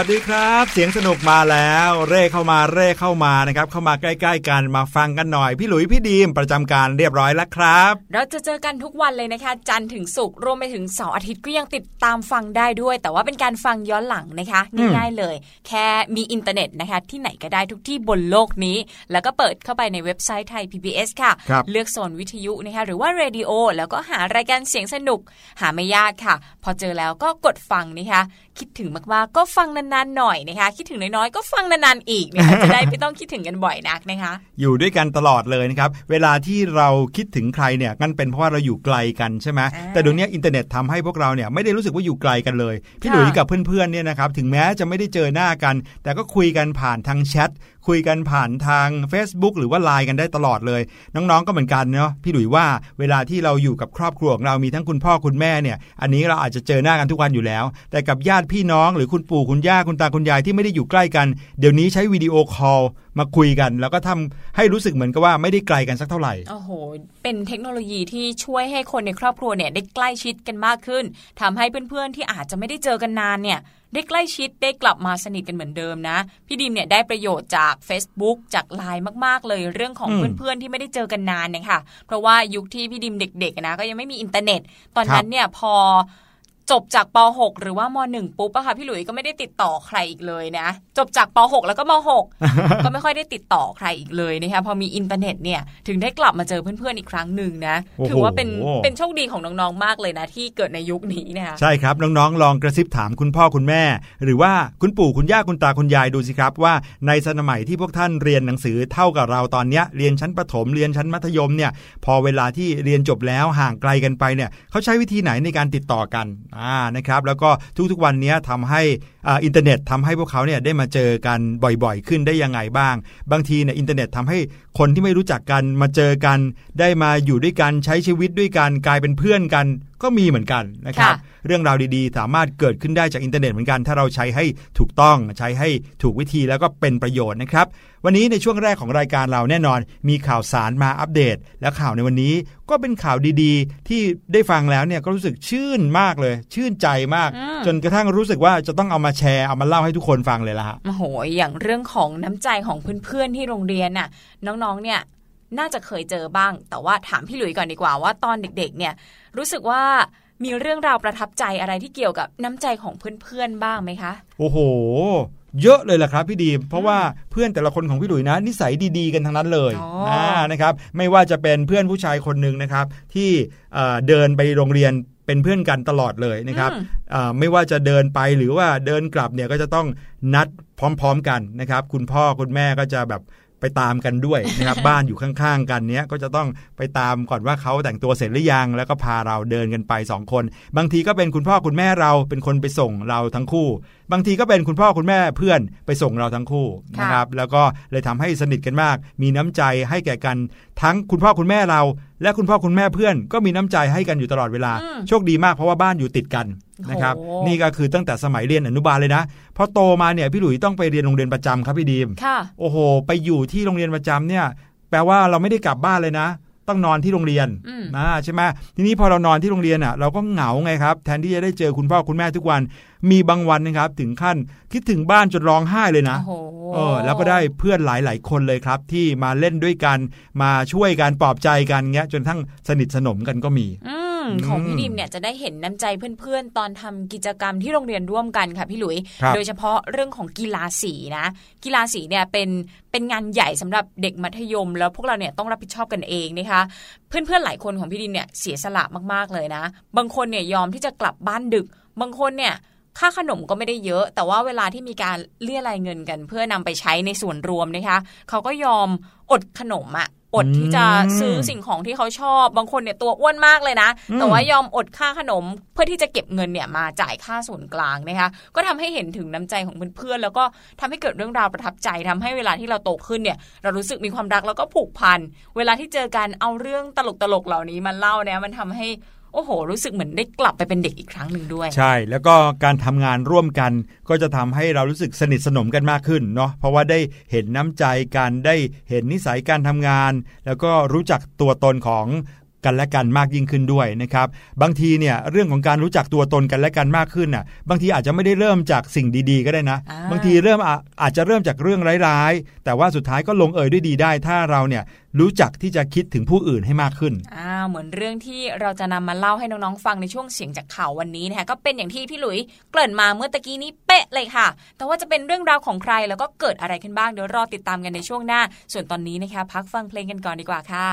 วัสดีครับ เสียงสนุกมาแล้ว เร่เข้ามาเร่เข้ามานะครับ เข้ามาใกล้ ๆ กันมาฟังกันหน่อย พี่หลุยพี่ดีมประจำการเรียบร้อยแล้วครับ เราจะเจอกันทุกวันเลยนะคะ จันทร์ถึงศุกร์รวมไปถึงเสาร์อาทิตย์ก็ยังติดตามฟังได้ด้วย แต่ว่าเป็นการฟังย้อนหลังนะคะง่ายๆเลย แค่มีอินเทอร์เน็ตนะคะ ที่ไหนก็ได้ทุกที่บนโลกนี้ แล้วก็เปิดเข้าไปในเว็บไซต์ไทย PBS ค่ะครับเลือกโซนวิทยุนะคะหรือว่าเรดิโอแล้วก็หารายการเสียงสนุก หาไม่ยากค่ะ พอเจอแล้วก็กดฟังนะคะ คิดถึงมากๆก็ฟังนานๆหน่อยนะคะคิดถึงน้อยๆก็ฟังนานๆอีกนะคะจะได้ไม่ต้องคิดถึงกันบ่อยนักนะคะ อยู่ด้วยกันตลอดเลยนะครับเวลาที่เราคิดถึงใครเนี่ยงั้นเป็นเพราะว่าเราอยู่ไกลกันใช่ไหมอ่าแต่เดี๋ยวนี้อินเทอร์เน็ตทำให้พวกเราเนี่ยไม่ได้รู้สึกว่าอยู่ไกลกันเลย พี่ค่ะหลุยกับเพื่อนๆเนี่ยนะครับถึงแม้จะไม่ได้เจอหน้ากัน แต่ก็คุยกันผ่านทางแชทคุยกันผ่านทาง Facebook หรือว่าไลน์กันได้ตลอดเลย น้องๆก็เหมือนกันเนาะพี่หลุยว่าเวลาที่เราอยู่กับครอบครัวของเรามีทั้งคุณพ่อคุณแม่เนี่ย อันนี้เราอาจจะเจอหน้ากันทุกวันอยู่แล้ว แต่กับญาติพี่น้องหรือคุณปู่คุณย่าคุณตาคุณยายที่ไม่ได้อยู่ใกล้กัน เดี๋ยวนี้ใช้วิดีโอคอลมาคุยกัน แล้วก็ทำให้รู้สึกเหมือนกับว่าไม่ได้ไกลกันสักเท่าไหร่โอ้โห เป็นเทคโนโลยีที่ช่วยให้คนในครอบครัวเนี่ยได้ใกล้ชิดกันมากขึ้นทำให้เพื่อนๆที่อาจจะไม่ได้เจอกันนานเนี่ยได้ใกล้ชิดได้กลับมาสนิทกันเหมือนเดิมนะ พี่ดีมเนี่ยได้ประโยชน์จาก Facebook จากไลน์มาก ๆ เลยเรื่องของอืมเพื่อนๆที่ไม่ได้เจอกันนานเนี่ยค่ะ เพราะว่ายุคที่พี่ดีมเด็กๆนะก็ยังไม่มีอินเทอร์เน็ต ตอนนั้นเนี่ยพอ จบจากป .6 หรือว่าม .1 ปุ๊บอะค่ะพี่หลุยส์ก็ไม่ได้ติดต่อใครอีกเลยนะ จบจากป .6 แล้วก็ม .6 ก็ไม่ค่อยได้ติดต่อใครอีกเลยนะคะพอมีอินเทอร์เน็ตเนี่ยถึงได้กลับมาเจอเพื่อนๆอีกครั้งหนึ่งนะโอ้โหถือว่าเป็นเป็นโชคดีของน้องๆมากเลยนะ ที่เกิดในยุคนี้นะคะใช่ครับน้องๆ ลองกระซิบถามคุณพ่อคุณแม่ หรือว่าคุณปู่คุณย่าคุณตาคุณยายดูสิครับว่าในสมัยที่พวกท่านเรียนหนังสือเท่ากับเราตอนเนี้ยเรียนชั้นประถมเรียนชั้นมัธยมเนี่ยพอเวลาที่เรียนจบแล้วห่างไกลกันไปเนี่ยเขาใช้วิธีไหนในการติดต่อกันอ่านะครับแล้วก็ทุกๆวันนี้ทำให้อ่าอินเทอร์เน็ตทำให้พวกเขาเนี่ยได้มาเจอกันบ่อยๆ ขึ้นได้ยังไงบ้าง บางทีเนี่ยอินเทอร์เน็ตทำให้คนที่ไม่รู้จักกันมาเจอกัน ได้มาอยู่ด้วยกันใช้ชีวิตด้วยกันกลายเป็นเพื่อนกันก็มีเหมือนกันนะครับค่ะเรื่องราวดีๆ สามารถเกิดขึ้นได้จากอินเทอร์เน็ตเหมือนกัน ถ้าเราใช้ให้ถูกต้องใช้ให้ถูกวิธีแล้วก็เป็นประโยชน์นะครับ วันนี้ในช่วงแรกของรายการเราแน่นอน มีข่าวสารมาอัปเดต และข่าวในวันนี้ก็เป็นข่าวดีๆ ที่ได้ฟังแล้วเนี่ยก็รู้สึกชื่นมากเลย ชื่นใจมากอืมจนกระทั่งรู้สึกว่าจะต้องเอามาแชร์เอามาเล่าให้ทุกคนฟังเลยละฮะโอ้โหอย่างเรื่องของน้ำใจของเพื่อนๆที่โรงเรียนน่ะ น้องๆเนี่ย น่าจะเคยเจอบ้าง แต่ว่าถามพี่หลุยก่อนดีกว่าว่าตอนเด็ก ๆ เนี่ย รู้สึกว่ามีเรื่องราวประทับใจอะไรที่เกี่ยวกับน้ำใจของเพื่อนๆบ้างไหมคะ โอ้โห เยอะเลยล่ะครับพี่ดีมเพราะว่าเพื่อนแต่ละคนของพี่หลุยนะ นิสัยดีๆกันทั้งนั้นเลยอ๋ออ่นะครับ ไม่ว่าจะเป็นเพื่อนผู้ชายคนหนึ่งนะครับ ที่เอ่อเดินไปโรงเรียนเป็นเพื่อนกันตลอดเลยนะครับอืมเอ่อไม่ว่าจะเดินไปหรือว่าเดินกลับเนี่ยก็จะต้องนัดพร้อม ๆ กันนะครับ คุณพ่อคุณแม่ก็จะแบบ ไปตามกันด้วยนะครับบ้านอยู่ข้างๆกันเนี้ยก็จะต้องไปตามก่อนว่าเขาแต่งตัวเสร็จหรือยัง แล้วก็พาเราเดินกันไปสองคน บางทีก็เป็นคุณพ่อคุณแม่เราเป็นคนไปส่งเราทั้งคู่ บางทีก็เป็นคุณพ่อคุณแม่เพื่อนไปส่งเราทั้งคู่นะครับแล้วก็เลยทำให้สนิทกันมาก มีน้ำใจให้แก่กันทั้งคุณพ่อคุณแม่เรา และคุณพ่อคุณแม่เพื่อนก็มีน้ำใจให้กันอยู่ตลอดเวลาอืมโชคดีมากเพราะว่าบ้านอยู่ติดกันนะครับโอ้โหนี่ก็คือตั้งแต่สมัยเรียนอนุบาลเลยนะพอโตมาเนี่ยพี่หลุยต้องไปเรียนโรงเรียนประจำครับพี่ดีมค่ะโอ้โห ไปอยู่ที่โรงเรียนประจำเนี่ยแปลว่าเราไม่ได้กลับบ้านเลยนะ ต้องนอนที่โรงเรียนอืมนะใช่ไหมทีนี้พอเรานอนที่โรงเรียนอะเราก็เหงาไงครับ แทนที่จะได้เจอคุณพ่อคุณแม่ทุกวัน มีบางวันนะครับ ถึงขั้นคิดถึงบ้านจนร้องไห้เลยนะโอ้โหเออแล้วก็ได้เพื่อนหลาย ๆ คนเลยครับ ที่มาเล่นด้วยกัน มาช่วยกันปลอบใจกันเงี้ย จนทั้งสนิทสนมกันก็มีอืม ของพี่ดิมเนี่ยจะได้เห็นน้ำใจเพื่อนๆ ตอนทำกิจกรรมที่โรงเรียนร่วมกันค่ะพี่หลุยครับโดยเฉพาะเรื่องของกีฬาสีนะ กีฬาสีเนี่ยเป็นเป็นงานใหญ่สำหรับเด็กมัธยม แล้วพวกเราเนี่ยต้องรับผิดชอบกันเองนะคะ เพื่อนๆหลายคนของพี่ดิมเนี่ยเสียสละมากๆเลยนะ บางคนเนี่ยยอมที่จะกลับบ้านดึก บางคนเนี่ยค่าขนมก็ไม่ได้เยอะ แต่ว่าเวลาที่มีการเลี่ยรายเงินกัน เพื่อนำไปใช้ในส่วนรวมนะคะ เขาก็ยอมอดขนมอะอดที่จะซื้อสิ่งของที่เขาชอบ บางคนเนี่ยตัวอ้วนมากเลยนะอืมแต่ว่ายอมอดค่าขนมเพื่อที่จะเก็บเงินเนี่ยมาจ่ายค่าส่วนกลางนะคะ ก็ทำให้เห็นถึงน้ำใจของเพื่อนๆแล้วก็ทำให้เกิดเรื่องราวประทับใจทำให้เวลาที่เราโตขึ้นเนี่ย เรารู้สึกมีความรักแล้วก็ผูกพัน เวลาที่เจอกันเอาเรื่องตลกๆเหล่านี้มาเล่าเนี่ยมันทำให้ โอ้โห รู้สึกเหมือนได้กลับไปเป็นเด็กอีกครั้งหนึ่งด้วย ใช่ แล้วก็การทำงานร่วมกันก็จะทำให้เรารู้สึกสนิทสนมกันมากขึ้นเนาะเพราะว่าได้เห็นน้ำใจกันได้เห็นนิสัยการทำงาน แล้วก็รู้จักตัวตนของ กันและกันมากยิ่งขึ้นด้วยนะครับบางทีเนี่ยเรื่องของการรู้จักตัวตนกันและกันมากขึ้นน่ะบางทีอาจจะไม่ได้เริ่มจากสิ่งดีๆ ก็ได้นะ บางทีเริ่มอาจจะเริ่มจากเรื่องร้ายๆ แต่ว่าสุดท้ายก็ลงเอยด้วยดีได้ ถ้าเราเนี่ยรู้จักที่จะคิดถึงผู้อื่นให้มากขึ้นอ่าเหมือนเรื่องที่เราจะนำมาเล่าให้น้องๆฟังในช่วงเสียงจากข่าววันนี้นะคะก็เป็นอย่างที่พี่หลุยเกริ่นมาเมื่อตะกี้นี้เป๊ะเลยค่ะ แต่ว่าจะเป็นเรื่องราวของใครแล้วก็เกิดอะไรขึ้นบ้างเดี๋ยวรอติดตามกันในช่วงหน้า ส่วนตอนนี้นะคะพักฟังเพลงกันก่อนดีกว่าค่ะ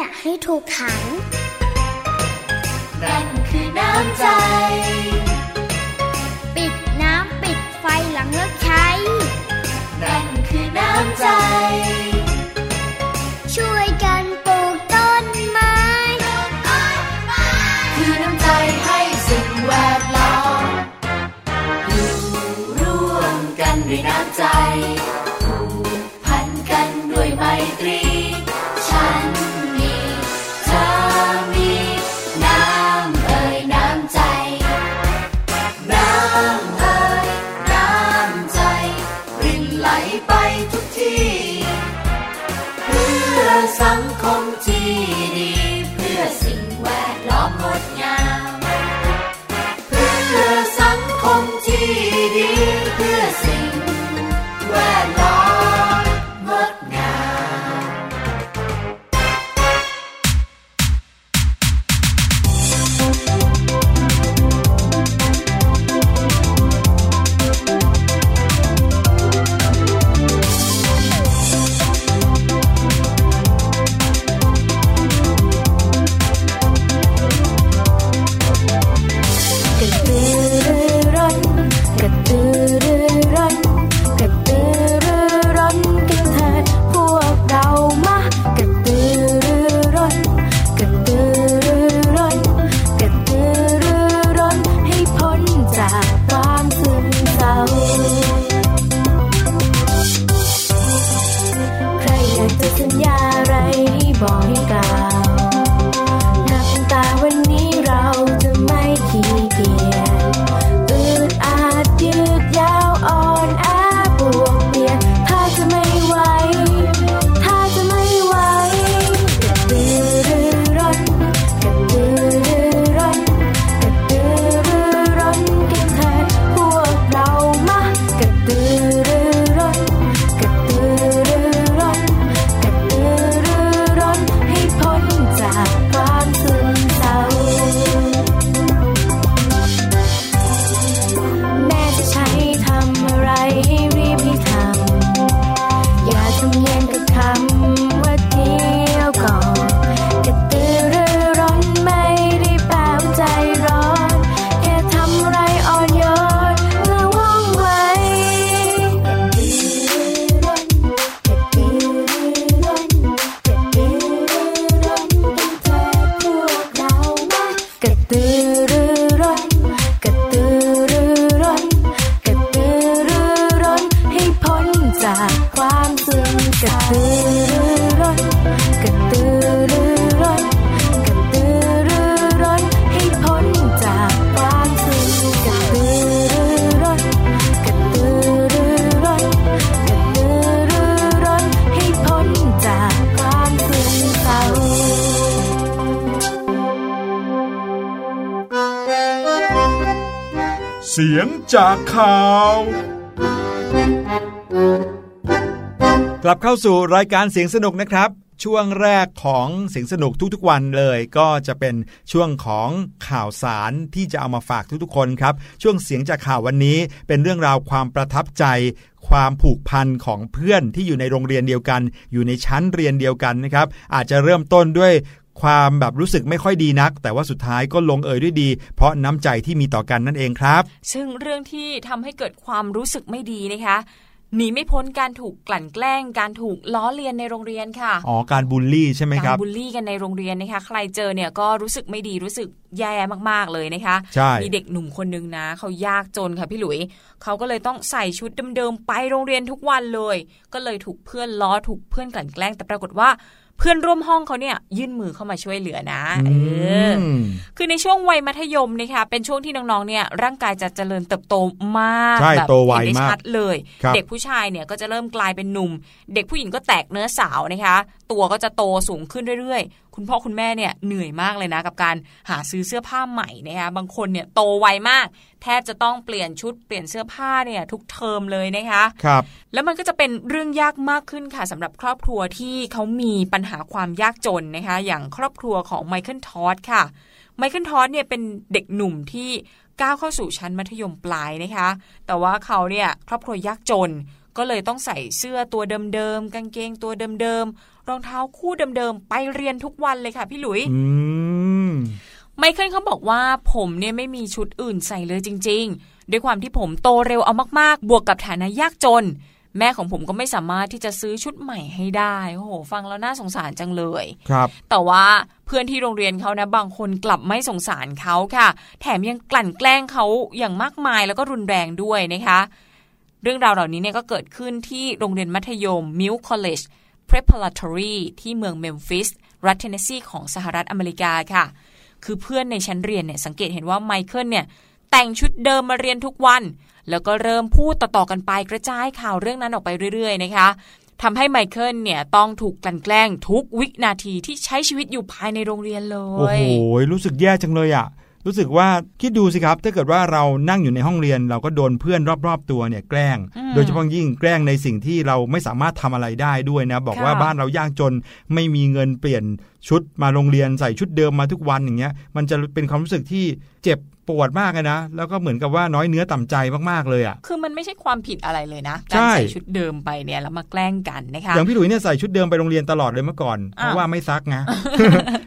ยกทิ้งขยะให้ถูกถัง นั่นคือน้ำใจ ปิดน้ำปิดไฟหลังเลิกใช้ นั่นคือน้ำใจ กลับเข้าสู่รายการเสียงสนุกนะครับ ช่วงแรกของเสียงสนุกทุกๆวันเลย ก็จะเป็นช่วงของข่าวสารที่จะเอามาฝากทุกๆคนครับ ช่วงเสียงจากข่าววันนี้ เป็นเรื่องราวความประทับใจ ความผูกพันของเพื่อนที่อยู่ในโรงเรียนเดียวกัน อยู่ในชั้นเรียนเดียวกันนะครับ อาจจะเริ่มต้นด้วยความแบบรู้สึกไม่ค่อยดีนัก แต่ว่าสุดท้ายก็ลงเอยด้วยดี เพราะน้ำใจที่มีต่อกันนั่นเองครับ ซึ่งเรื่องที่ทำให้เกิดความรู้สึกไม่ดีนะคะ หนีไม่พ้นการถูกกลั่นแกล้ง การถูกล้อเลียนในโรงเรียนค่ะอ๋อการบูลลี่ใช่ไหมคการรับบูลลี่กันในโรงเรียนนะคะ ใครเจอเนี่ยก็รู้สึกไม่ดีรู้สึกแย่มากๆเลยนะคะใช่มีเด็กหนุ่มคนนึงนะเขายากจนค่ะพี่หลุยเขาก็เลยต้องใส่ชุดเดิมๆไปโรงเรียนทุกวันเลย ก็เลยถูกเพื่อนล้อถูกเพื่อนกลั่นแกล้งแต่ปรากฏว่า เพื่อนร่วมห้องเขาเนี่ยยื่นมือเข้ามาช่วยเหลือนะเอออมคือในช่วงวัยมัธยมนะคะเป็นช่วงที่น้องๆเนี่ยร่างกายจะเจริญเติบโตมากใช่แบบโตไวเห็นได้มากชัดเลยครับเด็กผู้ชายเนี่ยก็จะเริ่มกลายเป็นหนุ่ม เด็กผู้หญิงก็แตกเนื้อสาวนะคะ ตัวก็จะโตสูงขึ้นเรื่อยๆ คุณพ่อคุณแม่เนี่ยเหนื่อยมากเลยนะกับการหาซื้อเสื้อผ้าใหม่นะคะบางคนเนี่ยโตไวมาก แทบจะต้องเปลี่ยนชุดเปลี่ยนเสื้อผ้าเนี่ยทุกเทอมเลยนะคะครับแล้วมันก็จะเป็นเรื่องยากมากขึ้นค่ะสำหรับครอบครัวที่เขามีปัญหาความยากจนนะคะอย่างครอบครัวของไมเคิลทอดค่ะไมเคิลทอดเนี่ยเป็นเด็กหนุ่มที่ก้าวเข้าสู่ชั้นมัธยมปลายนะคะ แต่ว่าเขาเนี่ยครอบครัวยากจนก็เลยต้องใส่เสื้อตัวเดิมๆกางเกงตัวเดิมๆรองเท้าคู่เดิมๆไปเรียนทุกวันเลยค่ะพี่หลุยอืม ไมเคิลเขาบอกว่าผมเนี่ยไม่มีชุดอื่นใส่เลยจริง ๆ ด้วยความที่ผมโตเร็วเอามากๆ บวกกับฐานะยากจน แม่ของผมก็ไม่สามารถที่จะซื้อชุดใหม่ให้ได้โอ้โหฟังแล้วน่าสงสารจังเลย ครับ แต่ว่าเพื่อนที่โรงเรียนเขานะบางคนกลับไม่สงสารเขาค่ะ แถมยังกลั่นแกล้งเขาอย่างมากมายแล้วก็รุนแรงด้วยนะคะ เรื่องราวเหล่านี้เนี่ยก็เกิดขึ้นที่โรงเรียนมัธยม MLK College Preparatory ที่เมืองเมมฟิสรัฐเทนเนสซีของสหรัฐอเมริกาค่ะ คือเพื่อนในชั้นเรียนเนี่ยสังเกตเห็นว่าไมเคิลเนี่ยแต่งชุดเดิมมาเรียนทุกวัน แล้วก็เริ่มพูดต่อๆกันไปกระจายข่าวเรื่องนั้นออกไปเรื่อย ๆ นะคะทำให้ไมเคิลเนี่ยต้องถูกกลั่นแกล้งทุกวินาทีที่ใช้ชีวิตอยู่ภายในโรงเรียนเลย โอ้โห รู้สึกแย่จังเลยอะ รู้สึกว่าคิดดูสิครับ ถ้าเกิดว่าเรานั่งอยู่ในห้องเรียน เราก็โดนเพื่อนรอบๆตัวเนี่ยแกล้งอืมโดยเฉพาะยิ่งแกล้งในสิ่งที่เราไม่สามารถทำอะไรได้ด้วยนะ บอกว่าค่ะบ้านเรายากจนไม่มีเงินเปลี่ยนชุดมาโรงเรียนใส่ชุดเดิมมาทุกวันอย่างเงี้ยมันจะเป็นความรู้สึกที่เจ็บ ปวดมากเลยนะ แล้วก็เหมือนกับว่าน้อยเนื้อต่ำใจมากๆเลยอะคือมันไม่ใช่ความผิดอะไรเลยนะใช่การใส่ชุดเดิมไปเนี่ยแล้วมาแกล้งกันนะคะอย่างพี่หลุยเนี่ยใส่ชุดเดิมไปโรงเรียนตลอดเลยเมื่อก่อนเพราะอะว่าไม่ซักไง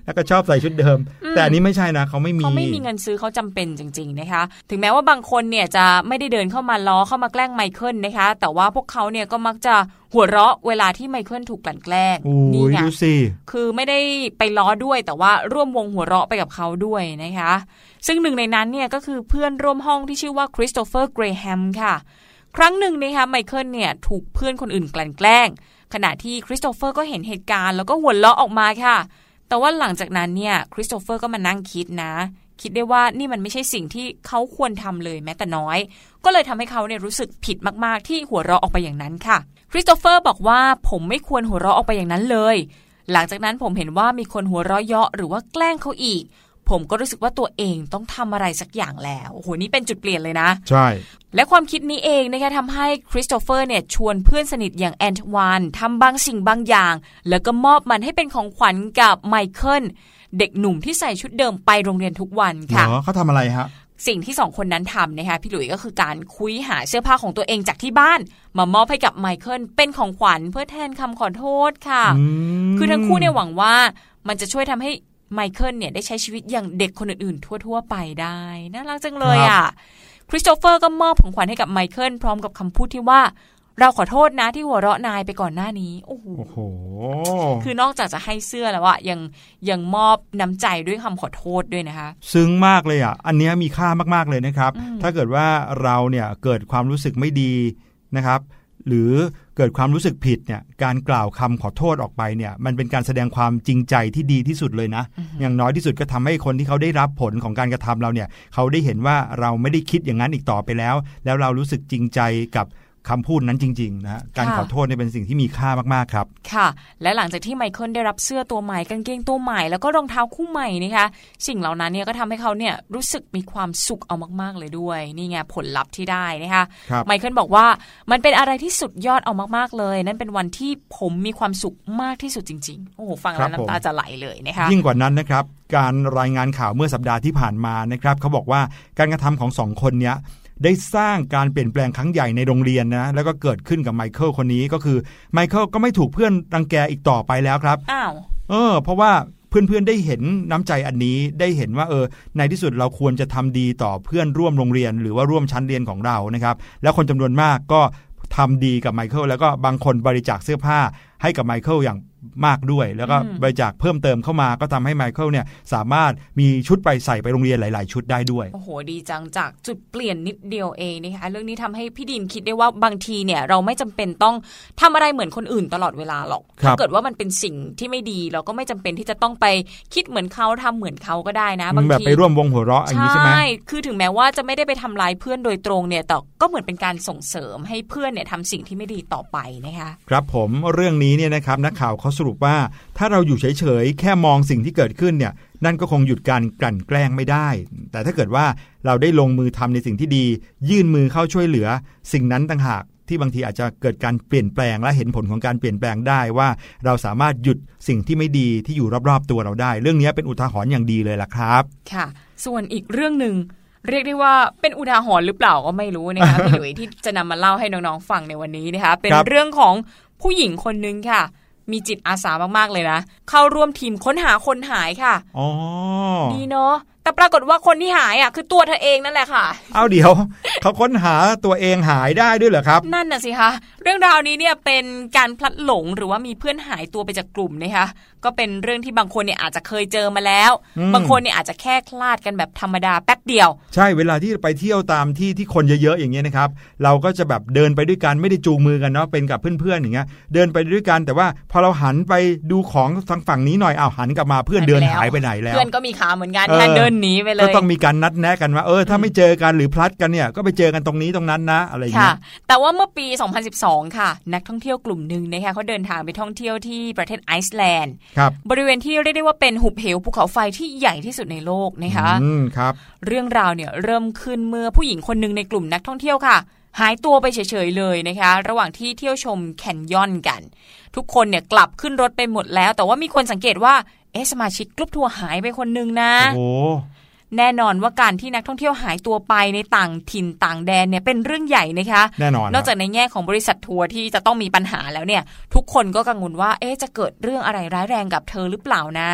แล้วก็ชอบใส่ชุดเดิม แต่อันนี้ไม่ใช่นะเขาไม่มีเขาไม่มีเงินซื้อเขาจำเป็นจริง ๆนะคะ ถึงแม้ว่าบางคนเนี่ยจะไม่ได้เดินเข้ามาล้อเข้ามาแกล้งไมเคิลนะคะ แต่ว่าพวกเขาเนี่ยก็มักจะหัวเราะเวลาที่ไมเคิลถูกกลั่นแกล้งโอ้นี่ยไงดูสิคือไม่ได้ไปล้อด้วยแต่ว่าร่วมวงหัวเราะไปกับเขาด้วยนะคะ ซึ่งหนึ่งในนั้นเนี่ยก็คือเพื่อนร่วมห้องที่ชื่อว่าคริสโตเฟอร์เกรแฮมค่ะ ครั้งหนึ่งนะคะไมเคิลเนี่ยถูกเพื่อนคนอื่นกลั่นแกล้ง ขณะที่คริสโตเฟอร์ก็เห็นเหตุการณ์แล้วก็หัวเราะออกมาค่ะ แต่ว่าหลังจากนั้นเนี่ยคริสโตเฟอร์ก็มานั่งคิดนะ คิดได้ว่านี่มันไม่ใช่สิ่งที่เขาควรทำเลยแม้แต่น้อย ก็เลยทำให้เขาเนี่ยรู้สึกผิดมากๆ ที่หัวเราะออกไปอย่างนั้นค่ะคริสโตเฟอร์บอกว่าผมไม่ควรหัวเราะออกไปอย่างนั้นเลย หลังจากนั้นผมเห็นว่ามีคนหัวเราะเยาะหรือว่าแกล้งเขาอีก ผมก็รู้สึกว่าตัวเองต้องทำอะไรสักอย่างแล้วโอ้โหนี่เป็นจุดเปลี่ยนเลยนะ ใช่ และความคิดนี้เองนะคะทำให้คริสโตเฟอร์เนี่ยชวนเพื่อนสนิทอย่างแอนทวานทำบางสิ่งบางอย่าง แล้วก็มอบมันให้เป็นของขวัญกับไมเคิล เด็กหนุ่มที่ใส่ชุดเดิมไปโรงเรียนทุกวันเหรค่ะอเขาทำอะไรฮะสิ่งที่สองคนนั้นทำนะคะพี่หลุยส์ก็คือการคุ้ยหาเสื้อผ้าของตัวเองจากที่บ้าน มามอบให้กับไมเคิลเป็นของขวัญเพื่อแทนคำขอโทษค่ะอืมคือทั้งคู่เนี่ยหวังว่ามันจะช่วยทำให้ไมเคิลเนี่ยได้ใช้ชีวิตอย่างเด็กคนอื่น ๆ ทั่ว ๆ ไปได้น่ารักจังเลยอะคริสโตเฟอร์ก็มอบของขวัญให้กับไมเคิลพร้อมกับคำพูดที่ว่า เราขอโทษนะที่หัวเราะนายไปก่อนหน้านี้โอ้โหโอ้โหคือนอกจากจะให้เสื้อแล้วอะยังยังมอบน้ำใจด้วยคำขอโทษด้วยนะคะ ซึ้งมากเลยอะอันเนี้ยมีค่ามากๆเลยนะครับอืมถ้าเกิดว่าเราเนี่ยเกิดความรู้สึกไม่ดีนะครับ หรือเกิดความรู้สึกผิดเนี่ยการกล่าวคำขอโทษออกไปเนี่ยมันเป็นการแสดงความจริงใจที่ดีที่สุดเลยนะ อย่างน้อยที่สุดก็ทำให้คนที่เขาได้รับผลของการกระทำเราเนี่ยเขาได้เห็นว่าเราไม่ได้คิดอย่างนั้นอีกต่อไปแล้ว แล้วเรารู้สึกจริงใจกับ คำพูดนั้นจริงๆนะฮะการค่ะขอโทษเนี่ยเป็นสิ่งที่มีค่ามากๆครับ ค่ะ และหลังจากที่ไมเคิลได้รับเสื้อตัวใหม่กางเกงตัวใหม่ แล้วก็รองเท้าคู่ใหม่นะคะ สิ่งเหล่านั้นเนี่ยก็ทำให้เขาเนี่ยรู้สึกมีความสุขเอามากๆเลยด้วย นี่ไงผลลัพธ์ที่ได้นะคะครับไมเคิลบอกว่ามันเป็นอะไรที่สุดยอดเอามากๆเลย นั่นเป็นวันที่ผมมีความสุขมากที่สุดจริงๆโอ้โหฟังครัแล้วบผมน้ำตาจะไหลเลยนะคะยิ่งกว่านั้นนะครับการรายงานข่าวเมื่อสัปดาห์ที่ผ่านมานะครับเขาบอกว่าการกระทำของสองคนเนี้ย ได้สร้างการเปลี่ยนแปลงครั้งใหญ่ในโรงเรียนนะ แล้วก็เกิดขึ้นกับไมเคิลคนนี้ก็คือไมเคิลก็ไม่ถูกเพื่อนรังแกอีกต่อไปแล้วครับอ้าวเออ เพราะว่าเพื่อนๆได้เห็นน้ำใจอันนี้ได้เห็นว่าเออในที่สุดเราควรจะทำดีต่อเพื่อนร่วมโรงเรียน หรือว่าร่วมชั้นเรียนของเรานะครับ แล้วคนจำนวนมากก็ทำดีกับไมเคิลแล้วก็บางคนบริจาคเสื้อผ้าให้กับไมเคิลอย่าง มากด้วย แล้วก็อืมบริจาคเพิ่มเติมเข้ามาก็ทำให้ไมเคิลเนี่ยสามารถมีชุดไปใส่ไปโรงเรียนหลาย ๆ ชุดได้ด้วย โอ้โห ดีจังจากจุดเปลี่ยนนิดเดียวเองนะคะเรื่องนี้ทำให้พี่ดีมคิดได้ว่าบางทีเนี่ยเราไม่จำเป็นต้องทำอะไรเหมือนคนอื่นตลอดเวลาหรอกครับถ้าเกิดว่ามันเป็นสิ่งที่ไม่ดี เราก็ไม่จำเป็นที่จะต้องไปคิดเหมือนเขาทำเหมือนเขาก็ได้นะบางแบบทีไปร่วมวงหัวเราะอย่างนี้ใช่ไหมคือถึงแม้ว่าจะไม่ได้ไปทำร้ายเพื่อนโดยตรงเนี่ยแต่ก็เหมือนเป็นการส่งเสริมให้เพื่อนเนี่ยทำสิ่งที่ไม่ดีต่อไปนะคะครับผมเรื่องนี้เนี่ยนะครับนักข่าวเขาสรุปว่าถ้าเราอยู่เฉยๆ แค่มองสิ่งที่เกิดขึ้นเนี่ยนั่นก็คงหยุดการกลั่นแกล้งไม่ได้ แต่ถ้าเกิดว่าเราได้ลงมือทำในสิ่งที่ดี ยื่นมือเข้าช่วยเหลือ สิ่งนั้นต่างหากที่บางทีอาจจะเกิดการเปลี่ยนแปลงและเห็นผลของการเปลี่ยนแปลงได้ว่า เราสามารถหยุดสิ่งที่ไม่ดีที่อยู่รอบๆตัวเราได้ เรื่องนี้เป็นอุทาหรณ์อย่างดีเลยล่ะครับ ค่ะ ส่วนอีกเรื่องหนึ่งเรียกได้ว่าเป็นอุทาหรณ์หรือเปล่าก็ไม่รู้นะคะพี่หลุยที่จะนำมาเล่าให้น้องๆฟังในวันนี้นะคะเป็นรเรื่องของผู้หญิงคนนึงค่ะ มีจิตอาสามากๆเลยนะ เข้าร่วมทีมค้นหาคนหายค่ะ อ๋อ ดีเนาะ แต่ปรากฏว่าคนที่หายอะคือตัวเธอเองนั่นแหละค่ะ เอาเดี๋ยวเขาค้นหาตัวเองหายได้ด้วยเหรอครับ นั่นน่ะสิคะเรื่องราวนี้เนี่ยเป็นการพลัดหลงหรือว่ามีเพื่อนหายตัวไปจากกลุ่มนะคะก็เป็นเรื่องที่บางคนเนี่ยอาจจะเคยเจอมาแล้วอืมบางคนเนี่ยอาจจะแค่คลาดกันแบบธรรมดาแป๊บเดียว ใช่เวลาที่ไปเที่ยวตามที่ที่คนเยอะๆอย่างเงี้ยนะครับ เราก็จะแบบเดินไปด้วยกันไม่ได้จูงมือกันเนาะเป็นกับเพื่อนๆอย่างเงี้ยเดินไปด้วยกันแต่ว่าพอเราหันไปดูของทางฝั่งนี้หน่อยอ้าวหันกลับมาเพื่อนเดินหายไปไหนแล้วเพื่อนก็มีขาเหมือนกันเออค่ะเดินหนีไปเลยก็ต้องมีการนัดแนะกันว่าเออถ้าไม่เจอกันหรือพลัดกันเนี่ยก็ไปเจอกันตรงนี้ตรงนั้นนะอะไรอย่างค่ะเงี้ยแต่ว่าเมื่อปี 2012 ค่ะ นักท่องเที่ยวกลุ่มหนึ่งนะคะเขาเดินทางไปท่องเที่ยวที่ประเทศไอซ์แลนด์ครับบริเวณที่เรียกได้ว่าเป็นหุบเหวภูเขาไฟที่ใหญ่ที่สุดในโลกนะคะอืมครับ เรื่องราวเนี่ยเริ่มขึ้นเมื่อผู้หญิงคนหนึ่งในกลุ่มนักท่องเที่ยวค่ะหายตัวไปเฉยๆเลยนะคะ ระหว่างที่เที่ยวชมแคนยอนกัน ทุกคนเนี่ยกลับขึ้นรถไปหมดแล้ว แต่ว่ามีคนสังเกตว่าเอ๊ะสมาชิกกลุ่มทัวร์หายไปคนหนึ่งนะโอ้โหแน่นอนว่าการที่นักท่องเที่ยวหายตัวไปในต่างถิ่นต่างแดนเนี่ยเป็นเรื่องใหญ่นะคะแน่นอนนอกจากในแง่ของบริษัททัวร์ที่จะต้องมีปัญหาแล้วเนี่ย ทุกคนก็กังวลว่าเอ๊ะจะเกิดเรื่องอะไรร้ายแรงกับเธอหรือเปล่านะ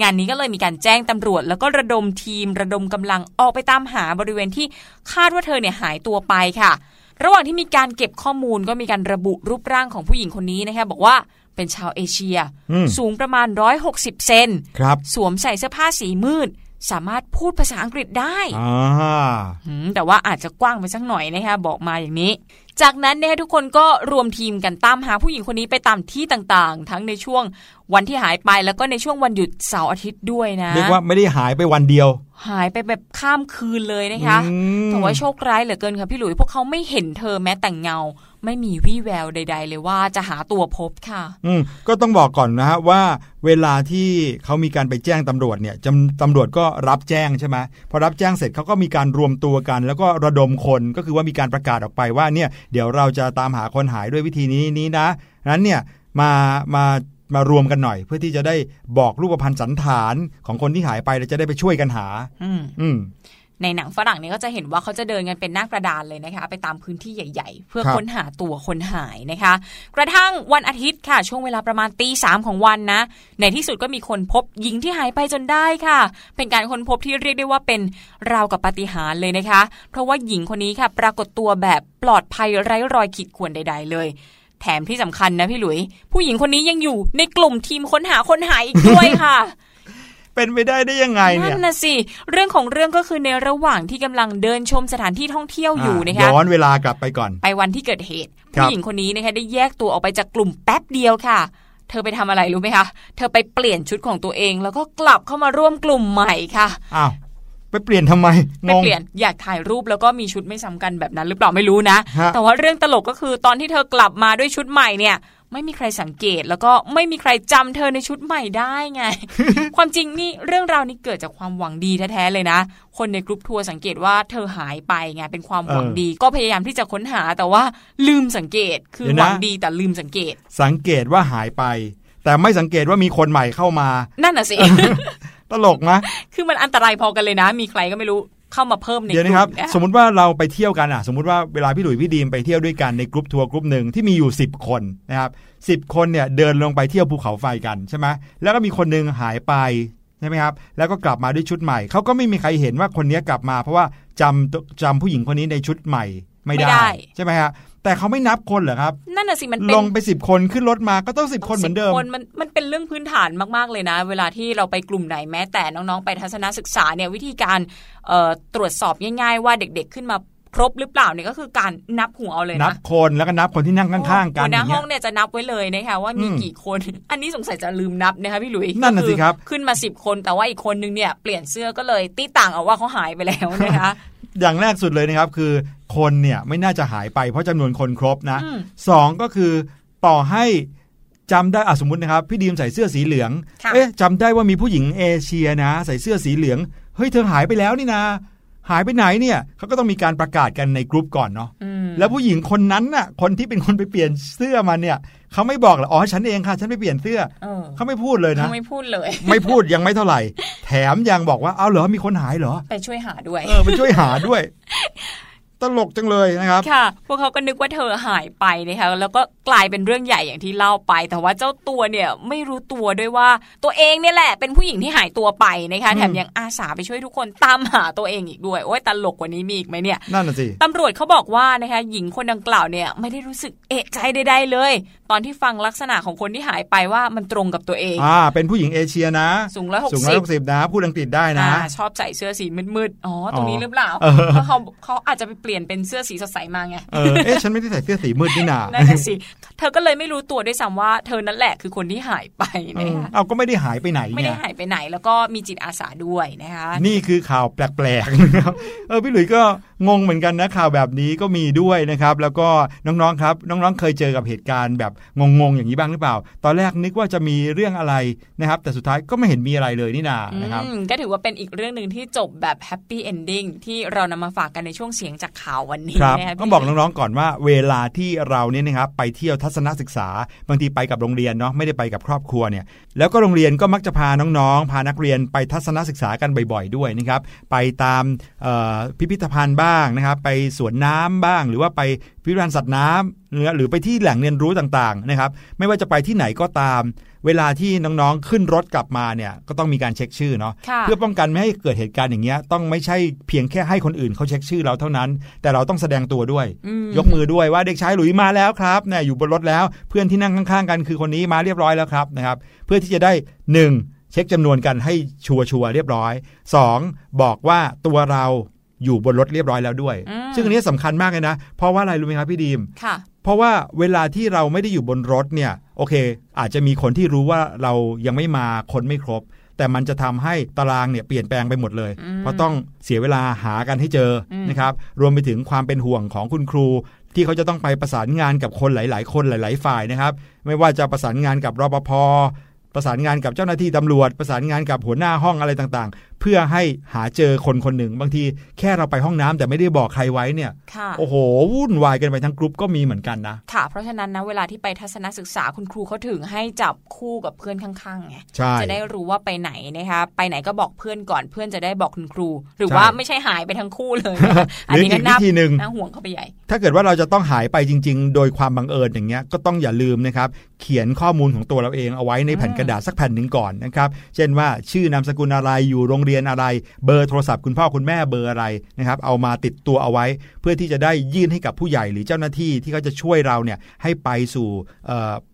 งานนี้ก็เลยมีการแจ้งตำรวจ แล้วก็ระดมทีมระดมกำลังออกไปตามหาบริเวณที่คาดว่าเธอเนี่ยหายตัวไปค่ะ ระหว่างที่มีการเก็บข้อมูลก็มีการระบุรูปร่างของผู้หญิงคนนี้นะคะบอกว่า เป็นชาวเอเชียอืมสูงประมาณ 160 เซนครับ สวมใส่เสื้อผ้าสีมืด สามารถพูดภาษาอังกฤษได้อ่าอืมแต่ว่าอาจจะกว้างไปสักหน่อยนะคะบอกมาอย่างนี้ จากนั้นเนี่ยทุกคนก็รวมทีมกันตามหาผู้หญิงคนนี้ไปตามที่ต่างๆ ทั้งในช่วงวันที่หายไปแล้วก็ในช่วงวันหยุดเสาร์อาทิตย์ด้วยนะเรียกว่าไม่ได้หายไปวันเดียว หายไปแบบข้ามคืนเลยนะคะอืมแต่ว่าโชคร้ายเหลือเกินค่ะพี่หลุยพวกเขาไม่เห็นเธอแม้แต่เงา ไม่มีวี่แววใด ๆ เลยว่าจะหาตัวพบค่ะ อืมก็ต้องบอกก่อนนะฮะว่าเวลาที่เขามีการไปแจ้งตำรวจเนี่ยจำตำรวจก็รับแจ้งใช่ไหมพอรับแจ้งเสร็จเขาก็มีการรวมตัวกัน แล้วก็ระดมคนก็คือว่ามีการประกาศออกไปว่าเนี่ยเดี๋ยวเราจะตามหาคนหายด้วยวิธีนี้นี้นะนั้นเนี่ยมามา มารวมกันหน่อยเพื่อที่จะได้บอกรูปพรรณสันฐานของคนที่หายไป แล้วจะได้ไปช่วยกันหา อืมอืม ในหนังฝรั่งเนี่ยก็จะเห็นว่าเขาจะเดินกันเป็นหน้ากระดานเลยนะคะ ไปตามพื้นที่ใหญ่ ๆ เพื่อครับค้นหาตัวคนหายนะคะ กระทั่งวันอาทิตย์ค่ะ ช่วงเวลาประมาณตีสามของวันนะ ในที่สุดก็มีคนพบหญิงที่หายไปจนได้ค่ะ เป็นการค้นพบที่เรียกได้ว่าเป็นราวกับปาฏิหาริย์เลยนะคะ เพราะว่าหญิงคนนี้ค่ะ ปรากฏตัวแบบปลอดภัยไร้รอยขีดข่วนใด ๆ เลยแถมที่สำคัญนะพี่หลุย ผู้หญิงคนนี้ยังอยู่ในกลุ่มทีมค้นหาคนหายอีกด้วยค่ะ เป็นไปได้ได้ยังไงเนี่ยนั่นนะสิเรื่องของเรื่องก็คือในระหว่างที่กำลังเดินชมสถานที่ท่องเที่ยวอยู่อ่นะคะย้อนเวลากลับไปก่อน ไปวันที่เกิดเหตุครับผู้หญิงคนนี้นะคะได้แยกตัวออกไปจากกลุ่มแป๊บเดียวค่ะเธอไปทำอะไรรู้ไหมคะ เธอไปเปลี่ยนชุดของตัวเอง แล้วก็กลับเข้ามาร่วมกลุ่มใหม่ค่ะอ้าวไปเปลี่ยนทำไมไปงงเปลี่ยนอยากถ่ายรูปแล้วก็มีชุดไม่ซ้ำกันแบบนั้นหรือเปล่าไม่รู้นะฮะแต่ว่าเรื่องตลกก็คือตอนที่เธอกลับมาด้วยชุดใหม่เนี่ย ไม่มีใครสังเกตแล้วก็ไม่มีใครจำเธอในชุดใหม่ได้ไง ความจริงนี่เรื่องราวนี้เกิดจากความหวังดีแท้ๆเลยนะ คนในกรุ๊ปทัวร์สังเกตว่าเธอหายไปไงเป็นความหวังเออดี ก็พยายามที่จะค้นหาแต่ว่าลืมสังเกตคือเดี๋ยวนะหวังดีแต่ลืมสังเกต สังเกตว่าหายไป แต่ไม่สังเกตว่ามีคนใหม่เข้ามา นั่นน่ะสิตลกนะคือมันอันตรายพอกันเลยนะ มีใครก็ไม่รู้ เข้ามาเพิ่มในเดี๋ยวกนะลุ่ครับมเนี่ยสมมติว่าเราไปเที่ยวกันอะ สมมติว่าเวลาพี่หลุยพี่ดีมไปเที่ยวด้วยกันในกรุ๊ปทัวร์กรุ๊ปหนึ่งที่มีอยู่ 10 คนนะครับสิคนเนี่ยเดินลงไปเที่ยวภูเขาไฟกันใช่ไหมแล้วก็มีคนหนึงหายไปใช่ไหมครับ แล้วก็กลับมาด้วยชุดใหม่ เขาก็ไม่มีใครเห็นว่าคนนี้กลับมา เพราะว่าจำจำผู้หญิงคนนี้ในชุดใหม่ไม่ได้ใช่ไหมฮะ แต่เขาไม่นับคนเหรอครับ นั่นน่ะสิมันเป็นลงไปสิบคนขึ้นรถมาก็ต้องสิบคนเหมือนเดิมคนมันมันเป็นเรื่องพื้นฐานมากๆเลยนะ เวลาที่เราไปกลุ่มไหนแม้แต่น้องๆ ไปทัศนศึกษาเนี่ยวิธีการเอ่อตรวจสอบง่ายๆ ว่าเด็กๆขึ้นมาครบหรือเปล่าเนี่ยก็คือการนับหัวเอาเลยนันะบคนแล้วก็นับคนที่นั่งข้างๆกันหัวหอน้าย่างห้เงี้อยงเนี่ยจะนับไว้เลยนะคะว่ามีอืมกี่คน อันนี้สงสัยจะลืมนับนะคะพี่หลุยนั่นน่ะสิครับก็อขึ้นมาสิบคนแต่ว่าอีกคนนึงเนี่ยเปลี่ยนเสื้อก็เลยตีต่างเอาว่าเขาหายไปแล้วนะคะอย่างแรกสุดเลยนะครับคือ คนเนี่ยไม่น่าจะหายไปเพราะจำนวนคนครบนะอืมสองก็คือต่อให้จำได้อะสมมตินะครับ พี่ดีมใส่เสื้อสีเหลืองค่ะเอ๊ะจำได้ว่ามีผู้หญิงเอเชียนะ ใส่เสื้อสีเหลือง เฮ้ยเธอหายไปแล้วนี่นะหายไปไหนเนี่ยเขาก็ต้องมีการประกาศกันในกรุ๊ปก่อนเนาะอืมแล้วผู้หญิงคนนั้นน่ะ คนที่เป็นคนไปเปลี่ยนเสื้อมาเนี่ยเขาไม่บอกหรออ๋อฉันเองค่ะ ฉันไปเปลี่ยนเสื้อเออเขาไม่พูดเลยนะเขาไม่พูดเลย ไม่พูดยังไม่เท่าไหร่ แถมยังบอกว่าเอาเหรอมีคนหายเหรอ ไปช่วยหาด้วยเออไปช่วยหาด้วย ตลกจังเลยนะครับ ค่ะ พวกเขาก็นึกว่าเธอหายไปนะคะแล้วก็กลายเป็นเรื่องใหญ่อย่างที่เล่าไป แต่ว่าเจ้าตัวเนี่ยไม่รู้ตัวด้วยว่า ตัวเองเนี่ยแหละ เป็นผู้หญิงที่หายตัวไปนะคะอืมแถมยังอาสาไปช่วยทุกคนตามหาตัวเองอีกด้วยโอ้ยตลกกว่านี้มีอีกไหมเนี่ยนั่นน่ะสิตำรวจเขาบอกว่านะคะหญิงคนดังกล่าวเนี่ยไม่ได้รู้สึกเอะใจใดๆเลย ตอนที่ฟังลักษณะของคนที่หายไปว่ามันตรงกับตัวเองอ่าเป็นผู้หญิงเอเชียนะ สูงร้อยหกสูงร้อสิยบหกสิบนะพูดอังกฤษได้นะอ่าชอบใส่เสื้อสีมืดๆอ๋อตรงนี้หรือเปล่าเออเพราะเขาเขาอาจจะไปเปลี่ยนเป็นเสื้อสีสดใสมาไง เออ เอ๊ะ ฉันไม่ได้ใส่เสื้อสีมืดนี่นานั่นน่ะสิ เธอก็เลยไม่รู้ตัวด้วยซ้ำว่าเธอนั่นแหละคือคนที่หายไปเอนะอคะเอาก็ไม่ได้หายไปไหนไม่ได้เนี่ยหายไปไหนแล้วก็มีจิตอาสาด้วยนะคะ นี่คือข่าวแปลกๆนะครับเออพี่หลุยส์ก็งงเหมือนกันนะข่าวแบบนี้ก็มีด้วยนะครับ แล้วก็น้องๆครับ น้องๆเคยเจอกับเหตุการณ์แบบงงๆอย่างนี้บ้างหรือเปล่า ตอนแรกนึกว่าจะมีเรื่องอะไรนะครับ แต่สุดท้ายก็ไม่เห็นมีอะไรเลยนี่นานะครับอืมก็ถือว่าเป็นอีกเรื่องหนึ่งที่จบแบบ happy ending ที่เรานำมาฝากกันในช่วงเสียงจากข่าววันนี้ครับนะคะพี่ต้องบอกน้องๆก่อนว่า เวลาที่เราเนี่ยนะครับไปเที่ยวทัศนศึกษา บางทีไปกับโรงเรียนเนาะไม่ได้ไปกับครอบครัวเนี่ยแล้วก็โรงเรียนก็มักจะพาน้องๆ พานักเรียนไปทัศนศึกษากันบ่อยๆด้วยนะครับไปตามเอ่อพิพิธภัณฑ์บ้างนะครับไปสวนน้ำบ้าง หรือว่าไปพิพิธภัณฑ์สัตว์น้ำหรือหรือไปที่แหล่งเรียนรู้ต่างๆนะครับไม่ว่าจะไปที่ไหนก็ตาม เวลาที่น้องๆขึ้นรถกลับมาเนี่ยก็ต้องมีการเช็คชื่อเนาะค่ะเพื่อป้องกันไม่ให้เกิดเหตุการณ์อย่างเงี้ยต้องไม่ใช่เพียงแค่ให้คนอื่นเขาเช็คชื่อเราเท่านั้น แต่เราต้องแสดงตัวด้วยอืมยกมือด้วยว่าเด็กชายหลุยมาแล้วครับเนี่ยอยู่บนรถแล้วเพื่อนที่นั่งข้างๆ กันคือคนนี้มาเรียบร้อยแล้วครับนะครับ เพื่อที่จะได้ 1. เช็คจำนวนกันให้ชัวร์ๆเรียบร้อย 2. บอกว่าตัวเราอยู่บนรถเรียบร้อยแล้วด้วยอืมซึ่งอันนี้สำคัญมากเลยนะ เพราะว่าอะไรรู้ไหมครับพี่ดีมค่ะเพราะว่าเวลาที่เราไม่ได้อยู่บนรถเนี่ย โอเค อาจจะมีคนที่รู้ว่าเรายังไม่มาคนไม่ครบ แต่มันจะทำให้ตารางเนี่ยเปลี่ยนแปลงไปหมดเลยอืมเพราะต้องเสียเวลาหากันให้เจออมนะครับรวมไปถึงความเป็นห่วงของคุณครูที่เขาจะต้องไปประสานงานกับคนหลาย ๆ คนหลาย ๆ ฝ่ายนะครับ ไม่ว่าจะประสานงานกับรปภประสานงานกับเจ้าหน้าที่ตำรวจ ประสานงานกับหัวหน้าห้องอะไรต่างๆ เพื่อให้หาเจอคนคนหนึ่งบางทีแค่เราไปห้องน้ำแต่ไม่ได้บอกใครไว้เนี่ยค่ะโอ้โห วุ่นวายกันไปทั้งกรุ๊ปก็มีเหมือนกันนะ ค่ะ เพราะฉะนั้นนะเวลาที่ไปทัศนศึกษาคุณครูเขาถึงให้จับคู่กับเพื่อนข้างๆไงใช่จะได้รู้ว่าไปไหนนะคะไปไหนก็บอกเพื่อนก่อนเพื่อนจะได้บอกคุณครู หรือใช่ว่าไม่ใช่หายไปทั้งคู่เลยนะคะหรืออีกวิธีหนึ่งน่าห่วงเข้าไปใหญ่ ถ้าเกิดว่าเราจะต้องหายไปจริง ๆ โดยความบังเอิญอย่างเงี้ยก็ต้องอย่าลืมนะครับเขียนข้อมูลของตัวเราเองเอาไว้ในแผ่นกระดาษสักแผ่นหนึ่งก่อนนะครับเช่นว่าชื่อนามสกุลอะไรอยู่โรงเรียนอะไร เบอร์โทรศัพท์คุณพ่อคุณแม่เบอร์อะไรนะครับเอามาติดตัวเอาไว้ เพื่อที่จะได้ยื่นให้กับผู้ใหญ่หรือเจ้าหน้าที่ที่เขาจะช่วยเราเนี่ยให้ไปสู่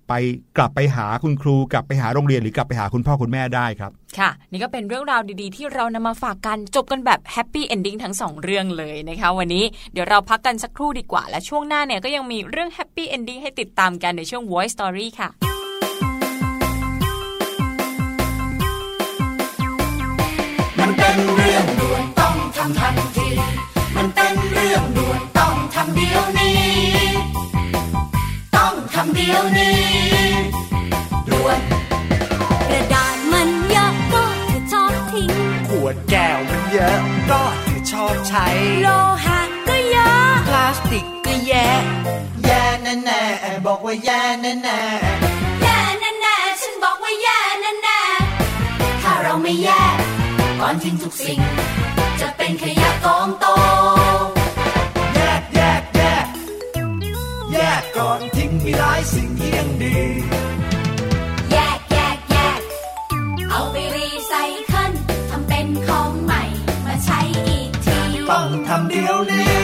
ไปกลับไปหาคุณครู กลับไปหาโรงเรียนหรือกลับไปหาคุณพ่อคุณแม่ได้ครับ ค่ะ นี่ก็เป็นเรื่องราวดีๆ ที่เรานำมาฝากกันจบกันแบบ happy ending ทั้งสองเรื่องเลยนะคะวันนี้เดี๋ยวเราพักกันสักครู่ดีกว่า และช่วงหน้าเนี่ยก็ยังมีเรื่อง happy ending ให้ติดตามกันในช่วง Voice Story ค่ะ มันเป็นเรื่องด่วนต้องทำทันที มันเป็นเรื่องด่วนต้องทำเดี๋ยวนี้ ต้องทำเดี๋ยวนี้ด่วนกระดาษมันเยอะก็เธอชอบทิ้ง ขวดแก้วมันเยอะก็เธอชอบใช้ โลหะก็เยอะ พลาสติกก็แย่แย่แน่แน่บอกว่าแย่แน่แน่แย่แน่ๆฉันบอกว่าแย่แน่แน่ถ้าเราไม่แย่ อนทิ้งทุกสิ่ง จะเป็นขยะกองโต แยกแยกแยก แยกก่อนทิ้งมีหลายสิ่งที่ยังดี แยกแยกแยก เอาไปรีไซเคิลทำเป็นของใหม่มาใช้อีกที ต้องทำเดี๋ยวนี้